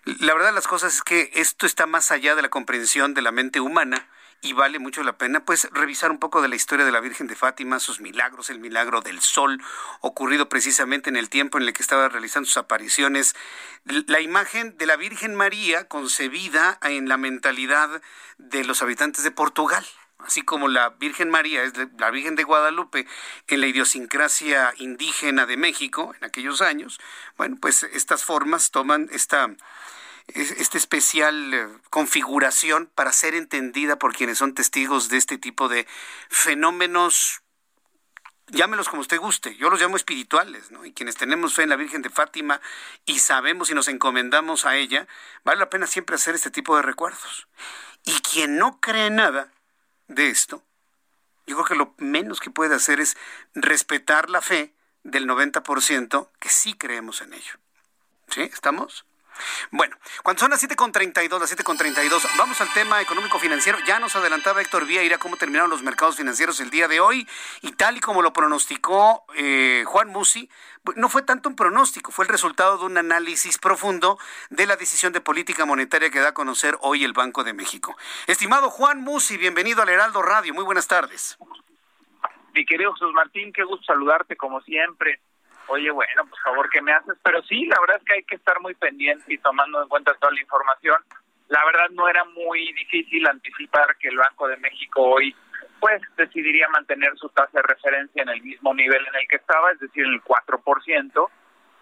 S1: la verdad las cosas es que esto está más allá de la comprensión de la mente humana y vale mucho la pena pues revisar un poco de la historia de la Virgen de Fátima, sus milagros, el milagro del sol ocurrido precisamente en el tiempo en el que estaba realizando sus apariciones, la imagen de la Virgen María concebida en la mentalidad de los habitantes de Portugal así como la Virgen María es la Virgen de Guadalupe en la idiosincrasia indígena de México en aquellos años, bueno, pues estas formas toman esta esta especial eh, configuración para ser entendida por quienes son testigos de este tipo de fenómenos llámelos como usted guste, yo los llamo espirituales, ¿no? Y quienes tenemos fe en la Virgen de Fátima y sabemos y nos encomendamos a ella, vale la pena siempre hacer este tipo de recuerdos. Y quien no cree nada de esto, yo creo que lo menos que puede hacer es respetar la fe del 90% que sí creemos en ello. ¿Sí? ¿Estamos? Bueno, cuando son las 7.32, las 7.32, vamos al tema económico-financiero. Ya nos adelantaba Héctor Vieira cómo terminaron los mercados financieros el día de hoy y tal y como lo pronosticó eh, Juan Musi, no fue tanto un pronóstico, fue el resultado de un análisis profundo de la decisión de política monetaria que da a conocer hoy el Banco de México. Estimado Juan Musi, bienvenido al Heraldo Radio. Muy buenas tardes.
S16: Mi querido Jesús Martín, qué gusto saludarte como siempre oye, bueno, por favor, ¿qué me haces? Pero sí, la verdad es que hay que estar muy pendiente y tomando en cuenta toda la información. La verdad no era muy difícil anticipar que el Banco de México hoy pues decidiría mantener su tasa de referencia en el mismo nivel en el que estaba, es decir, en el 4%,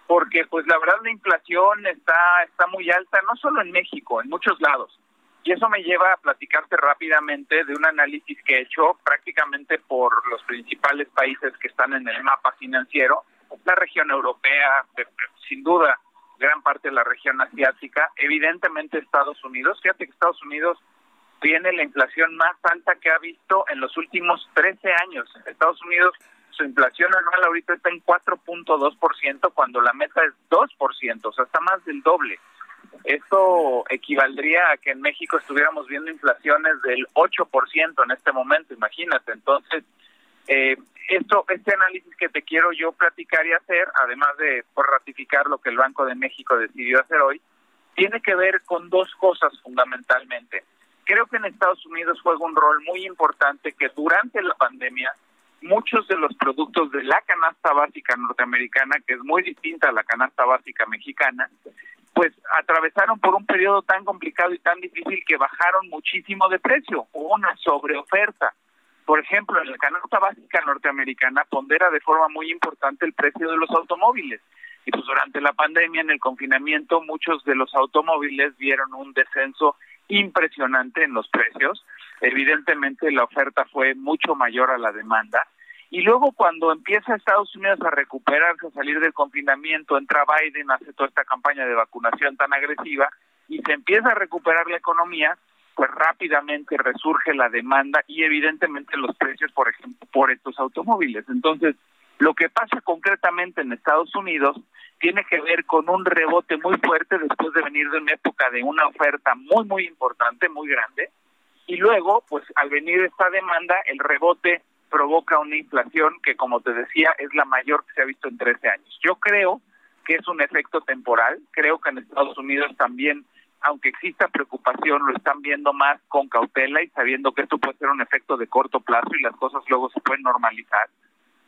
S16: porque pues la verdad la inflación está está muy alta no solo en México, en muchos lados. Y eso me lleva a platicarte rápidamente de un análisis que he hecho prácticamente por los principales países que están en el mapa financiero la región europea, sin duda gran parte de la región asiática, evidentemente Estados Unidos. Fíjate que Estados Unidos tiene la inflación más alta que ha visto en los últimos 13 años. Estados Unidos, su inflación anual ahorita está en 4.2% cuando la meta es 2%, o sea, está más del doble. Esto equivaldría a que en México estuviéramos viendo inflaciones del 8% en este momento, imagínate. Entonces, eh, esto, este análisis que te quiero yo platicar y hacer, además de por ratificar lo que el Banco de México decidió hacer hoy, tiene que ver con dos cosas fundamentalmente. Creo que en Estados Unidos juega un rol muy importante que durante la pandemia muchos de los productos de la canasta básica norteamericana, que es muy distinta a la canasta básica mexicana, pues atravesaron por un periodo tan complicado y tan difícil que bajaron muchísimo de precio. Hubo una sobreoferta. Por ejemplo, en la canasta básica norteamericana pondera de forma muy importante el precio de los automóviles. Y pues durante la pandemia, en el confinamiento, muchos de los automóviles vieron un descenso impresionante en los precios. Evidentemente la oferta fue mucho mayor a la demanda. Y luego cuando empieza Estados Unidos a recuperarse, a salir del confinamiento, entra Biden, hace toda esta campaña de vacunación tan agresiva y se empieza a recuperar la economía, pues rápidamente resurge la demanda y evidentemente los precios, por ejemplo, por estos automóviles. Entonces, lo que pasa concretamente en Estados Unidos tiene que ver con un rebote muy fuerte después de venir de una época de una oferta muy, muy importante, muy grande, y luego, pues al venir esta demanda, el rebote provoca una inflación que, como te decía, es la mayor que se ha visto en 13 años. Yo creo que es un efecto temporal, creo que en Estados Unidos también aunque exista preocupación, lo están viendo más con cautela y sabiendo que esto puede ser un efecto de corto plazo y las cosas luego se pueden normalizar.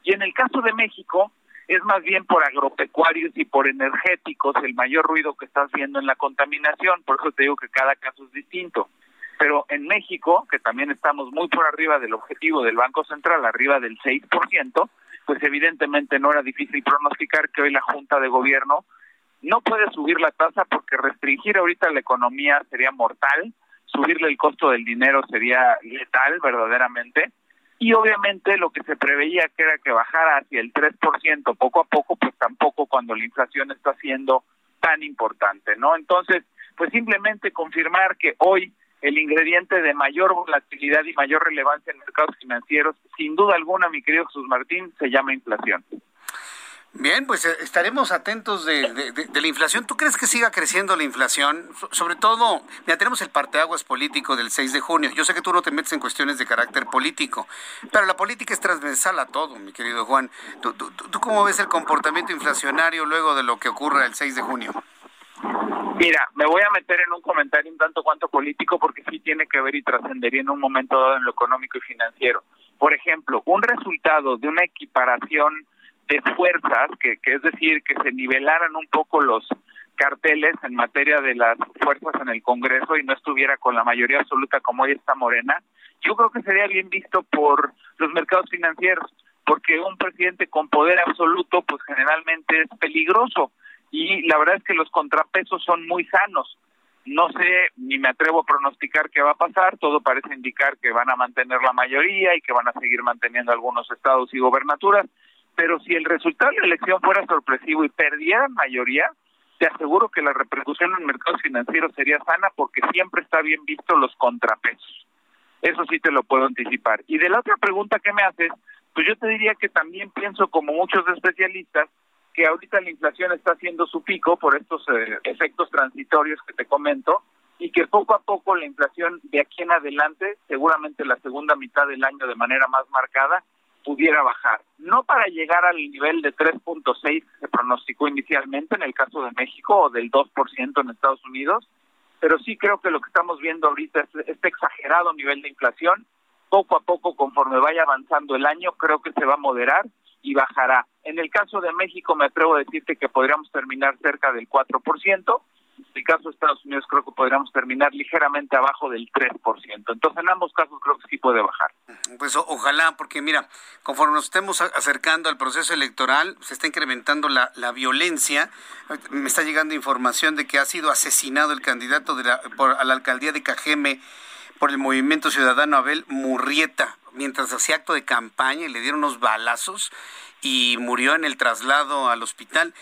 S16: Y en el caso de México, es más bien por agropecuarios y por energéticos el mayor ruido que estás viendo en la contaminación, por eso te digo que cada caso es distinto. Pero en México, que también estamos muy por arriba del objetivo del Banco Central, arriba del 6%, pues evidentemente no era difícil pronosticar que hoy la Junta de Gobierno no puede subir la tasa porque restringir ahorita la economía sería mortal, subirle el costo del dinero sería letal verdaderamente. Y obviamente lo que se preveía que era que bajara hacia el 3% poco a poco, pues tampoco cuando la inflación está siendo tan importante, ¿no? Entonces, pues simplemente confirmar que hoy el ingrediente de mayor volatilidad y mayor relevancia en mercados financieros, sin duda alguna, mi querido Jesús Martín, se llama inflación.
S1: Bien, pues eh, estaremos atentos de, la inflación. ¿Tú crees que siga creciendo la inflación? sobre todo, ya tenemos el parteaguas político del 6 de junio. Yo sé que tú no te metes en cuestiones de carácter político, pero la política es transversal a todo, mi querido Juan. ¿Tú, tú, tú cómo ves el comportamiento inflacionario luego de lo que ocurra el 6 de junio?
S16: Mira, me voy a meter en un comentario un tanto cuanto político porque sí tiene que ver y trascendería en un momento dado en lo económico y financiero. Por ejemplo, un resultado de una equiparación de fuerzas, que, que es decir, que se nivelaran un poco los carteles en materia de las fuerzas en el Congreso y no estuviera con la mayoría absoluta como hoy está Morena, yo creo que sería bien visto por los mercados financieros, porque un presidente con poder absoluto pues generalmente es peligroso y la verdad es que los contrapesos son muy sanos. No sé, ni me atrevo a pronosticar qué va a pasar, todo parece indicar que van a mantener la mayoría y que van a seguir manteniendo algunos estados y gobernaturas, pero si el resultado de la elección fuera sorpresivo y perdieran mayoría, te aseguro que la repercusión en mercados financieros sería sana porque siempre está bien visto los contrapesos. Eso sí te lo puedo anticipar. Y de la otra pregunta que me haces, pues yo te diría que también pienso como muchos especialistas que ahorita la inflación está haciendo su pico por estos eh, efectos transitorios que te comento y que poco a poco la inflación de aquí en adelante, seguramente la segunda mitad del año de manera más marcada, pudiera bajar. No para llegar al nivel de 3.6 que se pronosticó inicialmente en el caso de México o del 2% en Estados Unidos, pero sí creo que lo que estamos viendo ahorita es este exagerado nivel de inflación. Poco a poco, conforme vaya avanzando el año, creo que se va a moderar y bajará. En el caso de México, me atrevo a decirte que podríamos terminar cerca del 4%. En el caso de Estados Unidos, creo que podríamos terminar ligeramente abajo del 3%. Entonces, en ambos casos, creo que sí puede bajar.
S1: Pues ojalá, porque mira, conforme nos estemos acercando al proceso electoral, se está incrementando la, la violencia. Me está llegando información de que ha sido asesinado el candidato de la, por, a la alcaldía de Cajeme por el Movimiento Ciudadano Abel Murrieta, mientras hacía acto de campaña y le dieron unos balazos y murió en el traslado al hospital.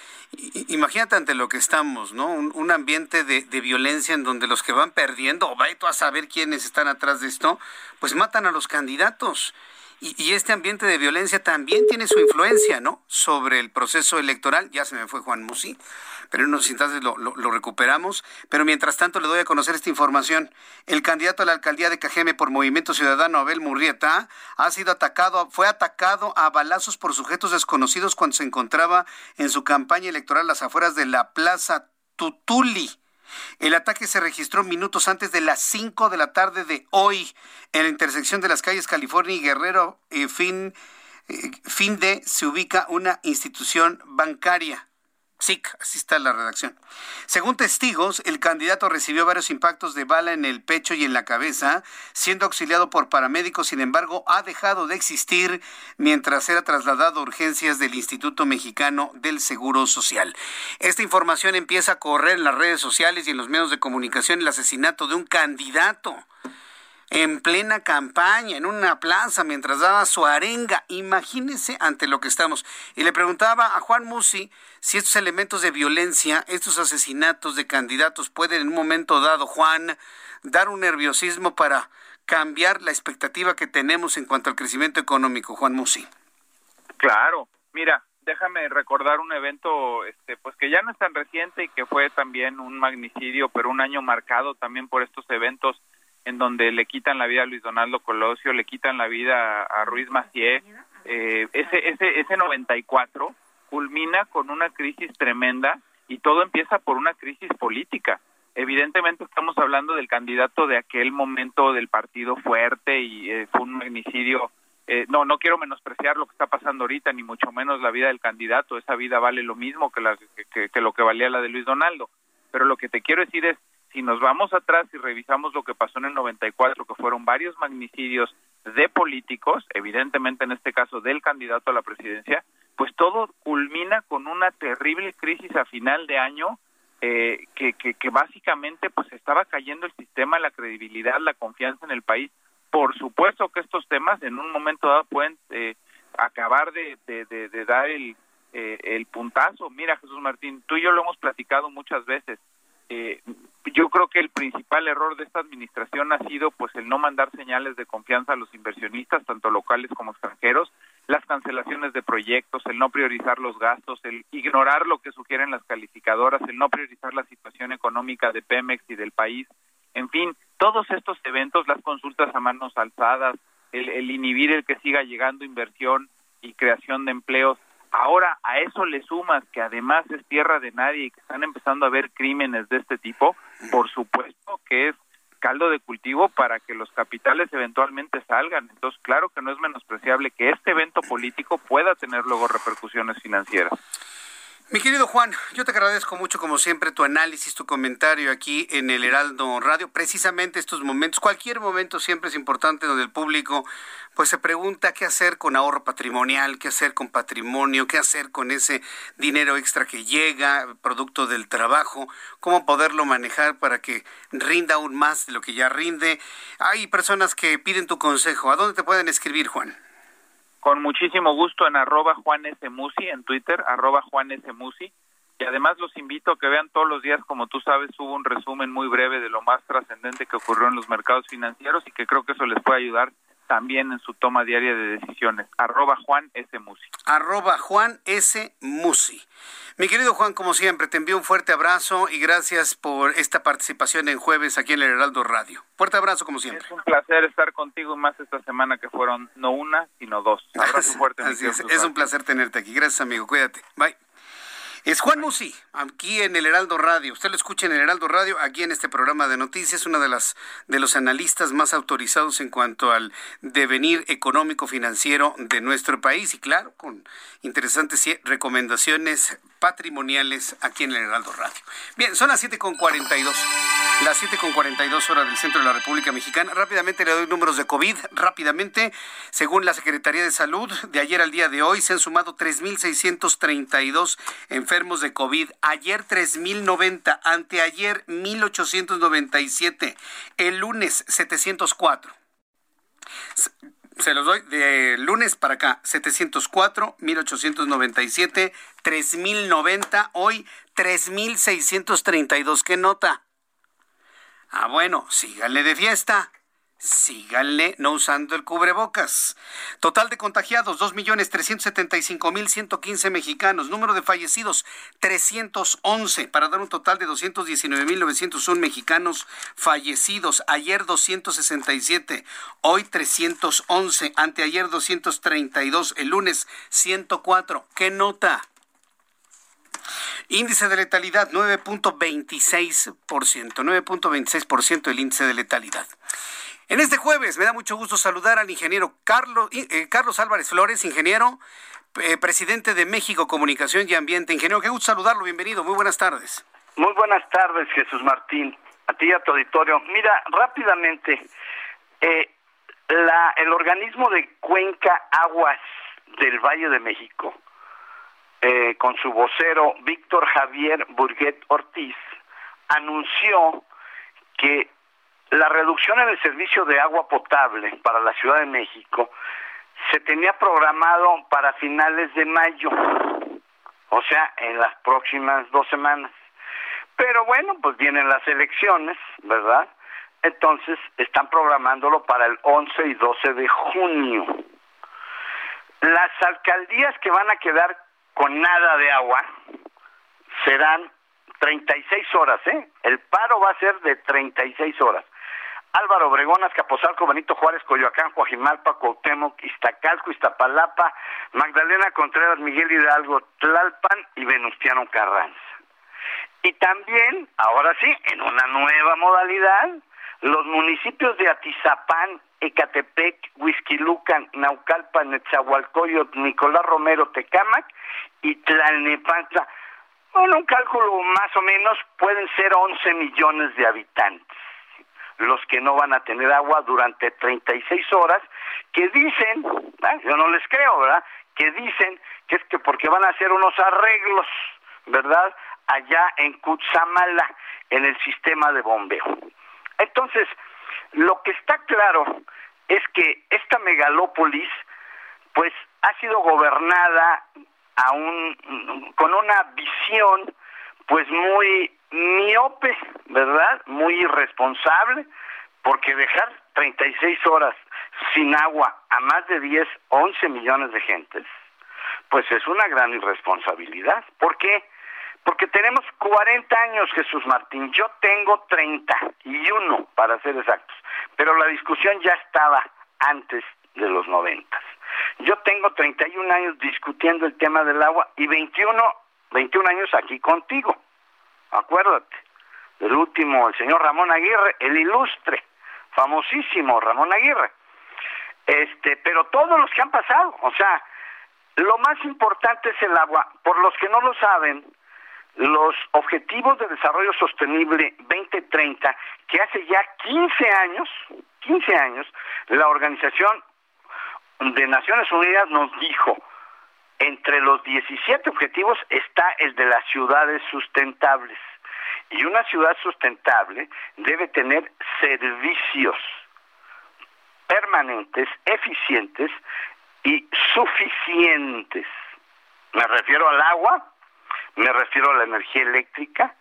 S1: Imagínate ante lo que estamos, ¿no? Un, ambiente de, violencia en donde los que van perdiendo, o vaya a saber quiénes están atrás de esto, pues matan a los candidatos. Y, este ambiente de violencia también tiene su influencia, ¿no? Sobre el proceso electoral. Ya se me fue Juan Musi, pero en unos instantes lo, lo, recuperamos. Pero mientras tanto le doy a conocer esta información. El candidato a la alcaldía de Cajeme por Movimiento Ciudadano, Abel Murrieta, ha sido atacado, fue atacado a balazos por sujetos desconocidos cuando se encontraba en su campaña electoral a las afueras de la Plaza Tutuli el ataque se registró minutos antes de las 5 de la tarde de hoy en la intersección de las calles California y Guerrero. Eh, fin, eh, fin de se ubica una institución bancaria. Sí, así está la redacción. Según testigos, el candidato recibió varios impactos de bala en el pecho y en la cabeza, siendo auxiliado por paramédicos, sin embargo, ha dejado de existir mientras era trasladado a urgencias del Instituto Mexicano del Seguro Social. Esta información empieza a correr en las redes sociales y en los medios de comunicación el asesinato de un candidato en plena campaña, en una plaza, mientras daba su arenga. Imagínense ante lo que estamos. Y le preguntaba a Juan Musi si estos elementos de violencia, estos asesinatos de candidatos pueden en un momento dado, Juan, dar un nerviosismo para cambiar la expectativa que tenemos en cuanto al crecimiento económico, Juan Musi.
S16: Claro, mira, déjame recordar un evento este pues que ya no es tan reciente y que fue también un magnicidio, pero un año marcado también por estos eventos en donde le quitan la vida a Luis Donaldo Colosio, le quitan la vida a Ruiz Macié. Eh, ese, ese, ese 94 culmina con una crisis tremenda y todo empieza por una crisis política. Evidentemente estamos hablando del candidato de aquel momento del partido fuerte y eh, fue un magnicidio. Eh, no, no quiero menospreciar lo que está pasando ahorita, ni mucho menos la vida del candidato. Esa vida vale lo mismo que, la, que lo que valía la de Luis Donaldo. Pero lo que te quiero decir es, si nos vamos atrás y revisamos lo que pasó en el 94, que fueron varios magnicidios de políticos, evidentemente en este caso del candidato a la presidencia, pues todo culmina con una terrible crisis a final de año eh, que, que, básicamente pues estaba cayendo el sistema, la credibilidad, la confianza en el país. Por supuesto que estos temas en un momento dado pueden eh, acabar de, de, dar el, eh, el puntazo. Mira Jesús Martín, tú y yo lo hemos platicado muchas veces. Eh, yo creo que el principal error de esta administración ha sido pues el no mandar señales de confianza a los inversionistas, tanto locales como extranjeros, las cancelaciones de proyectos, el no priorizar los gastos, el ignorar lo que sugieren las calificadoras, el no priorizar la situación económica de Pemex y del país, en fin, todos estos eventos, las consultas a manos alzadas, el, el inhibir el que siga llegando inversión y creación de empleos, Ahora, a eso le sumas que además es tierra de nadie y que están empezando a haber crímenes de este tipo, por supuesto que es caldo de cultivo para que los capitales eventualmente salgan. Entonces, claro que no es menospreciable que este evento político pueda tener luego repercusiones financieras.
S1: Mi querido Juan, yo te agradezco mucho como siempre tu análisis, tu comentario aquí en el Heraldo Radio. Precisamente estos momentos, cualquier momento siempre es importante donde el público pues se pregunta qué hacer con ahorro patrimonial, qué hacer con patrimonio, qué hacer con ese dinero extra que llega, producto del trabajo, cómo poderlo manejar para que rinda aún más de lo que ya rinde. Hay personas que piden tu consejo. ¿A dónde te pueden escribir, Juan?
S16: Con muchísimo gusto en arroba Juan S. Musi, en Twitter, arroba Juan S. Musi. Y además los invito a que vean todos los días, como tú sabes, hubo un resumen muy breve de lo más trascendente que ocurrió en los mercados financieros y que creo que eso les puede ayudar también en su toma diaria de decisiones. Arroba Juan S. Musi.
S1: Arroba Juan S. Musi. Mi querido Juan, como siempre, te envío un fuerte abrazo y gracias por esta participación en jueves aquí en el Heraldo Radio. Fuerte abrazo, como siempre.
S16: Es un placer estar contigo más esta semana que fueron no una, sino dos. Abrazo fuerte.
S1: Así es, es un placer tenerte aquí. Gracias, amigo. Cuídate. Bye. Es Juan Musi, aquí en el Heraldo Radio. Usted lo escucha en el Heraldo Radio, aquí en este programa de noticias, una de las de los analistas más autorizados en cuanto al devenir económico financiero de nuestro país y claro, con interesantes recomendaciones patrimoniales aquí en el Heraldo Radio. Bien, son las 7.42, las 7.42 horas del centro de la República Mexicana. Rápidamente le doy números de COVID, rápidamente, según la Secretaría de Salud, de ayer al día de hoy se han sumado 3.632 enfermos de COVID. Ayer 3.090, anteayer 1.897, el lunes 704 se los doy de lunes para acá, 704, 1897, 3090, hoy 3632. ¿Qué nota? Ah, bueno, síganle de fiesta síganle no usando el cubrebocas. Total de contagiados, 2.375.115 mexicanos. Número de fallecidos, 311, para dar un total de 219.901 mexicanos fallecidos. Ayer 267, hoy 311, anteayer 232, el lunes 104. ¿Qué nota? Índice de letalidad 9.26%, 9.26% el índice de letalidad. En este jueves me da mucho gusto saludar al ingeniero Carlos, eh, Carlos Álvarez Flores, ingeniero, eh, presidente de México Comunicación y Ambiente. Ingeniero, qué gusto saludarlo, bienvenido, muy buenas tardes.
S17: Muy buenas tardes, Jesús Martín, a ti y a tu auditorio. Mira, rápidamente, eh, la, el organismo de Cuenca Aguas del Valle de México, con su vocero Víctor Javier Burguet Ortiz, anunció que la reducción en el servicio de agua potable para la Ciudad de México se tenía programado para finales de mayo, o sea, en las próximas dos semanas. Pero bueno, pues vienen las elecciones, ¿verdad? Entonces están programándolo para el 11 y 12 de junio. Las alcaldías que van a quedar con nada de agua serán 36 horas, ¿eh? El paro va a ser de 36 horas. Álvaro Obregón, Azcapotzalco, Benito Juárez, Coyoacán, Coajimalpa, Cuauhtémoc, Iztacalco, Iztapalapa, Magdalena Contreras, Miguel Hidalgo, Tlalpan y Venustiano Carranza. Y también, ahora sí, en una nueva modalidad, los municipios de Atizapán, Ecatepec, Huizquilucan, Naucalpan, Netzahualcoyot, Nicolás Romero, Tecámac y Tlalnepantla. Bueno, un cálculo más o menos pueden ser 11 millones de habitantes los que no van a tener agua durante 36 horas, que dicen, yo no les creo, ¿verdad? Que dicen que es que porque van a hacer unos arreglos, ¿verdad? Allá en Cutzamala, en el sistema de bombeo. Entonces, lo que está claro es que esta megalópolis, pues, ha sido gobernada a un, con una visión, pues, muy miope, ¿verdad? Muy irresponsable, porque dejar 36 horas sin agua a más de 10, 11 millones de gentes, pues es una gran irresponsabilidad. ¿Por qué? Porque tenemos 40 años, Jesús Martín. Yo tengo 31, para ser exactos. Pero la discusión ya estaba antes de los 90. Yo tengo 31 años discutiendo el tema del agua y 21, 21 años aquí contigo acuérdate, el último, el señor Ramón Aguirre, el ilustre, famosísimo Ramón Aguirre. Este, pero todos los que han pasado, o sea, Lo más importante es el agua. Por los que no lo saben, los Objetivos de Desarrollo Sostenible 2030, que hace ya 15 años, 15 años, la Organización de Naciones Unidas nos dijo, entre los 17 objetivos está el de las ciudades sustentables. Y una ciudad sustentable debe tener servicios permanentes, eficientes y suficientes. Me refiero al agua, me refiero a la energía eléctrica.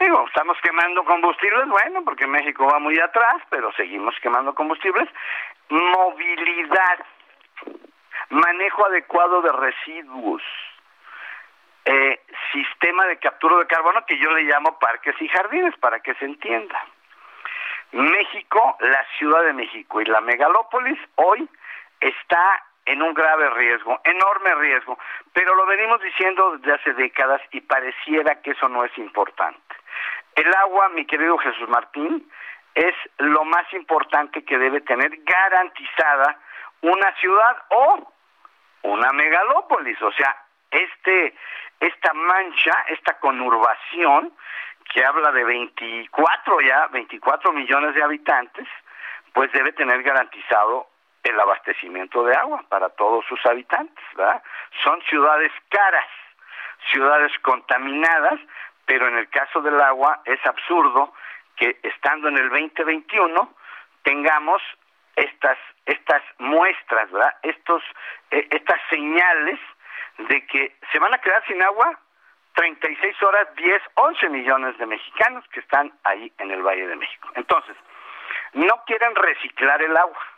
S17: Digo, estamos quemando combustibles, bueno, porque México va muy atrás, pero seguimos quemando combustibles. Movilidad, manejo adecuado de residuos, eh, sistema de captura de carbono que yo le llamo parques y jardines, para que se entienda. México, la Ciudad de México y la megalópolis hoy está en un grave riesgo, enorme riesgo, pero lo venimos diciendo desde hace décadas y pareciera que eso no es importante. El agua, mi querido Jesús Martín, es lo más importante que debe tener garantizada una ciudad o una megalópolis, o sea, este esta mancha, esta conurbación que habla de 24 ya, 24 millones de habitantes, pues debe tener garantizado el abastecimiento de agua para todos sus habitantes, ¿verdad? Son ciudades caras, ciudades contaminadas, pero en el caso del agua es absurdo que estando en el 2021 tengamos estas estas muestras, ¿verdad? Estos eh, estas señales de que se van a quedar sin agua 36 horas 10, 11 millones de mexicanos que están ahí en el Valle de México. Entonces, no quieren reciclar el agua.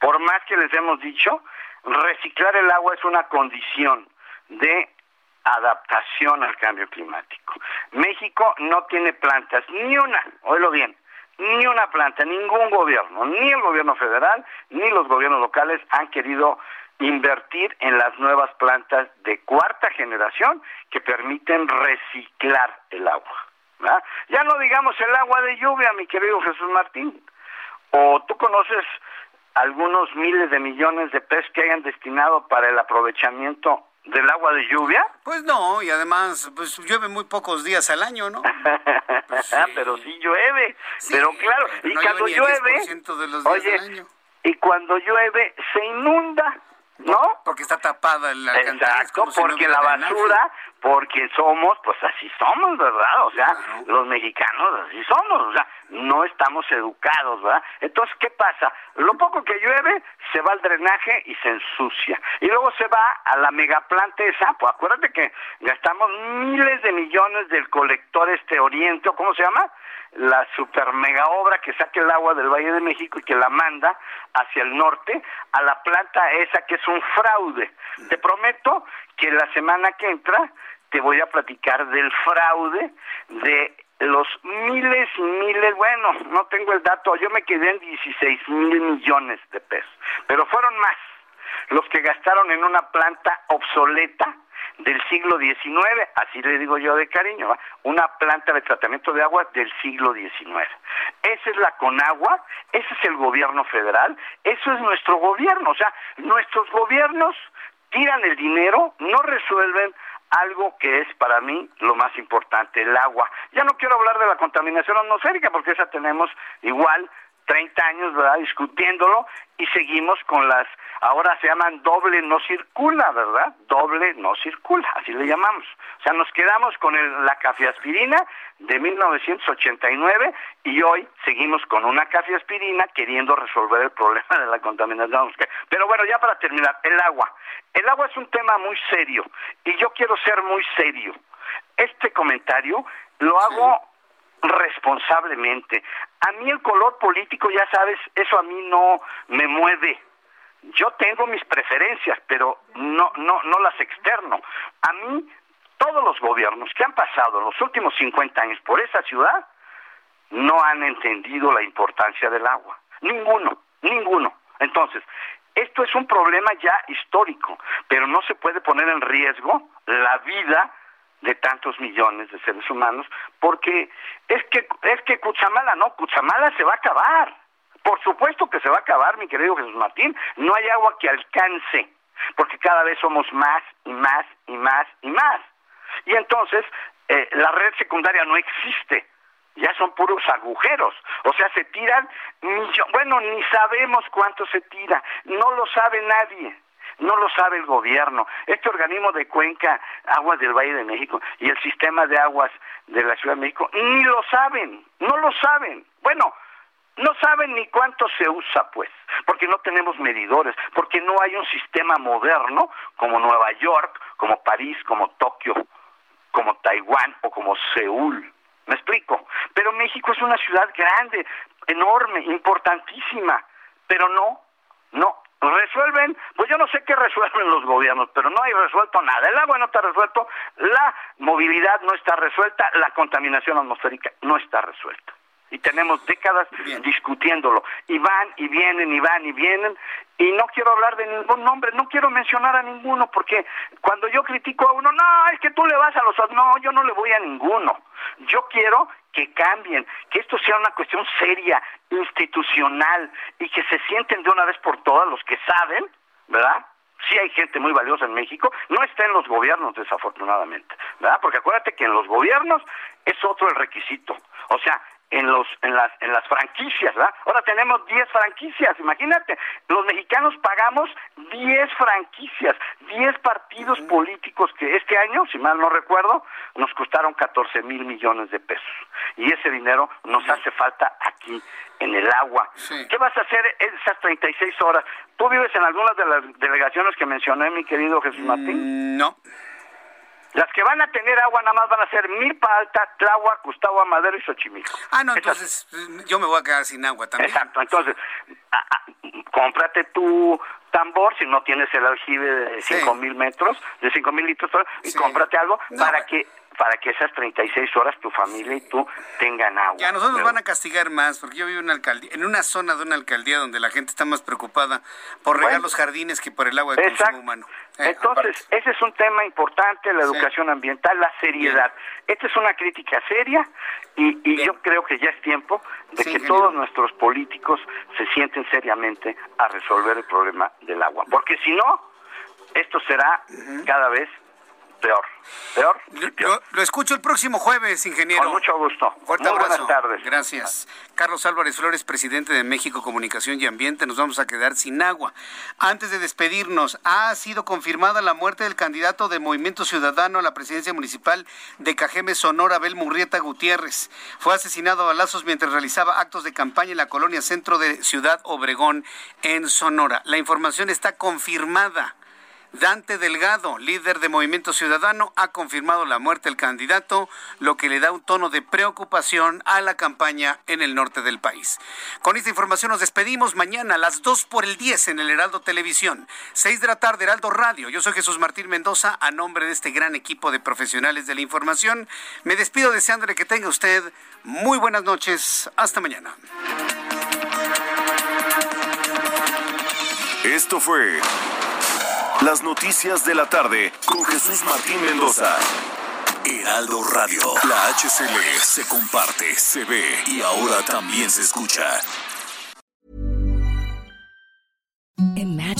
S17: Por más que les hemos dicho, reciclar el agua es una condición de adaptación al cambio climático. México no tiene plantas, ni una, oílo bien, ni una planta, ningún gobierno, ni el gobierno federal, ni los gobiernos locales han querido invertir en las nuevas plantas de cuarta generación que permiten reciclar el agua. Ya no digamos el agua de lluvia, mi querido Jesús Martín. O tú conoces algunos miles de millones de pesos que hayan destinado para el aprovechamiento del agua de lluvia?
S1: Pues no, y además pues llueve muy pocos días al año, ¿no?
S17: Pues pero sí llueve, pero claro, y cuando llueve, oye, y cuando llueve se inunda. ¿No?
S1: Porque está tapada el
S17: Exacto, porque la basura, porque somos, pues así somos, ¿verdad? O sea, los mexicanos así somos, o sea, no estamos educados, ¿verdad? Entonces, ¿qué pasa? Lo poco que llueve se va al drenaje y se ensucia. Y luego se va a la megaplanta esa, pues acuérdate que gastamos miles de millones del colector este oriente, ¿cómo se llama? La super mega obra que saque el agua del Valle de México y que la manda hacia el norte a la planta esa que es un fraude. Te prometo que la semana que entra te voy a platicar del fraude de los miles y miles, bueno, no tengo el dato, yo me quedé en 16 mil millones de pesos, pero fueron más los que gastaron en una planta obsoleta del siglo XIX, así le digo yo de cariño, una planta de tratamiento de agua del siglo XIX. Esa es la Conagua, ese es el gobierno federal, eso es nuestro gobierno, o sea, nuestros gobiernos tiran el dinero, no resuelven algo que es para mí lo más importante, el agua. Ya no quiero hablar de la contaminación atmosférica porque esa tenemos igual 30 años, ¿verdad? Discutiéndolo y seguimos con las, ahora se llaman doble no circula, ¿verdad? Doble no circula, así le llamamos. O sea, nos quedamos con el, la cafeaspirina de 1989 y hoy seguimos con una cafeaspirina queriendo resolver el problema de la contaminación. Pero bueno, ya para terminar, el agua. El agua es un tema muy serio y yo quiero ser muy serio. Este comentario lo hago responsablemente. A mí el color político, ya sabes, eso a mí no me mueve. Yo tengo mis preferencias, pero no, no, no las externo. A mí, todos los gobiernos que han pasado los últimos 50 años por esa ciudad no han entendido la importancia del agua. Ninguno, ninguno. Entonces, esto es un problema ya histórico, pero no se puede poner en riesgo la vida de tantos millones de seres humanos, porque es que es que Cuchamala no, Cuchamala se va a acabar. Por supuesto que se va a acabar, mi querido Jesús Martín, no hay agua que alcance. porque cada vez somos más y más y más y más. Y entonces eh, la red secundaria no existe, ya son puros agujeros, o sea, se tiran, bueno, ni sabemos cuánto se tira, no lo sabe nadie no lo sabe el gobierno. Este organismo de cuenca, Aguas del Valle de México y el sistema de aguas de la Ciudad de México, ni lo saben, no lo saben. Bueno, no saben ni cuánto se usa, pues, porque no tenemos medidores, porque no hay un sistema moderno como Nueva York, como París, como Tokio, como Taiwán o como Seúl. ¿Me explico? Pero México es una ciudad grande, enorme, importantísima, pero no, no, resuelven, pues yo no sé qué resuelven los gobiernos, pero no hay resuelto nada. El agua no está resuelto, la movilidad no está resuelta, la contaminación atmosférica no está resuelta. Y tenemos décadas discutiéndolo. Y van y vienen y van y vienen. Y no quiero hablar de ningún nombre, no quiero mencionar a ninguno, porque cuando yo critico a uno, no, es que tú le vas a los... No, yo no le voy a ninguno. Yo quiero que cambien, que esto sea una cuestión seria, institucional, y que se sienten de una vez por todas los que saben, ¿verdad? Sí hay gente muy valiosa en México, no está en los gobiernos desafortunadamente, ¿verdad? Porque acuérdate que en los gobiernos es otro el requisito. O sea, en los en las en las franquicias, ¿verdad? Ahora tenemos 10 franquicias, imagínate, los mexicanos pagamos 10 franquicias, 10 partidos políticos que este año, si mal no recuerdo, nos costaron 14 mil millones de pesos. Y ese dinero nos hace falta aquí, en el agua. ¿Qué vas a hacer esas 36 horas? ¿Tú vives en algunas de las delegaciones que mencioné, mi querido Jesús Martín?
S1: Mm, no.
S17: Las que van a tener agua nada más van a ser Milpa Alta, Tláhuac, Gustavo Amadero y Xochimilco.
S1: Ah, no, entonces eh, yo me voy a quedar sin agua también.
S17: Exacto, entonces cómprate tu tambor si no tienes el aljibe de cinco mil metros, de cinco mil litros, y cómprate algo para que para que esas 36 horas tu familia y tú tengan agua.
S1: Ya, nosotros nos van a castigar más, porque yo vivo en una, alcaldía, en una zona de una alcaldía donde la gente está más preocupada por regar los jardines que por el agua de consumo humano.
S17: Eh, Entonces, ese es un tema importante, la educación ambiental, la seriedad. Esta es una crítica seria y, yo creo que ya es tiempo de que todos nuestros políticos se sienten seriamente a resolver el problema del agua. Porque si no, esto será cada vez peor. Peor.
S1: Lo, escucho el próximo jueves, ingeniero.
S17: Con mucho gusto.
S1: Fuerte abrazo. Buenas tardes. Gracias. Carlos Álvarez Flores, presidente de México Comunicación y Ambiente. Nos vamos a quedar sin agua. Antes de despedirnos, ha sido confirmada la muerte del candidato de Movimiento Ciudadano a la presidencia municipal de Cajeme, Sonora, Abel Murrieta Gutiérrez. Fue asesinado a balazos mientras realizaba actos de campaña en la colonia centro de Ciudad Obregón, en Sonora. La información está confirmada. Dante Delgado, líder de Movimiento Ciudadano, ha confirmado la muerte del candidato, lo que le da un tono de preocupación a la campaña en el norte del país. Con esta información nos despedimos mañana a las 2 por el 10 en el Heraldo Televisión, 6 de la tarde Heraldo Radio. Yo soy Jesús Martín Mendoza, a nombre de este gran equipo de profesionales de la información. Me despido deseándole que tenga usted muy buenas noches. Hasta mañana.
S11: Esto fue las noticias de la tarde con Jesús Martín Mendoza. Heraldo Radio. La HCL se comparte, se ve y ahora también se escucha.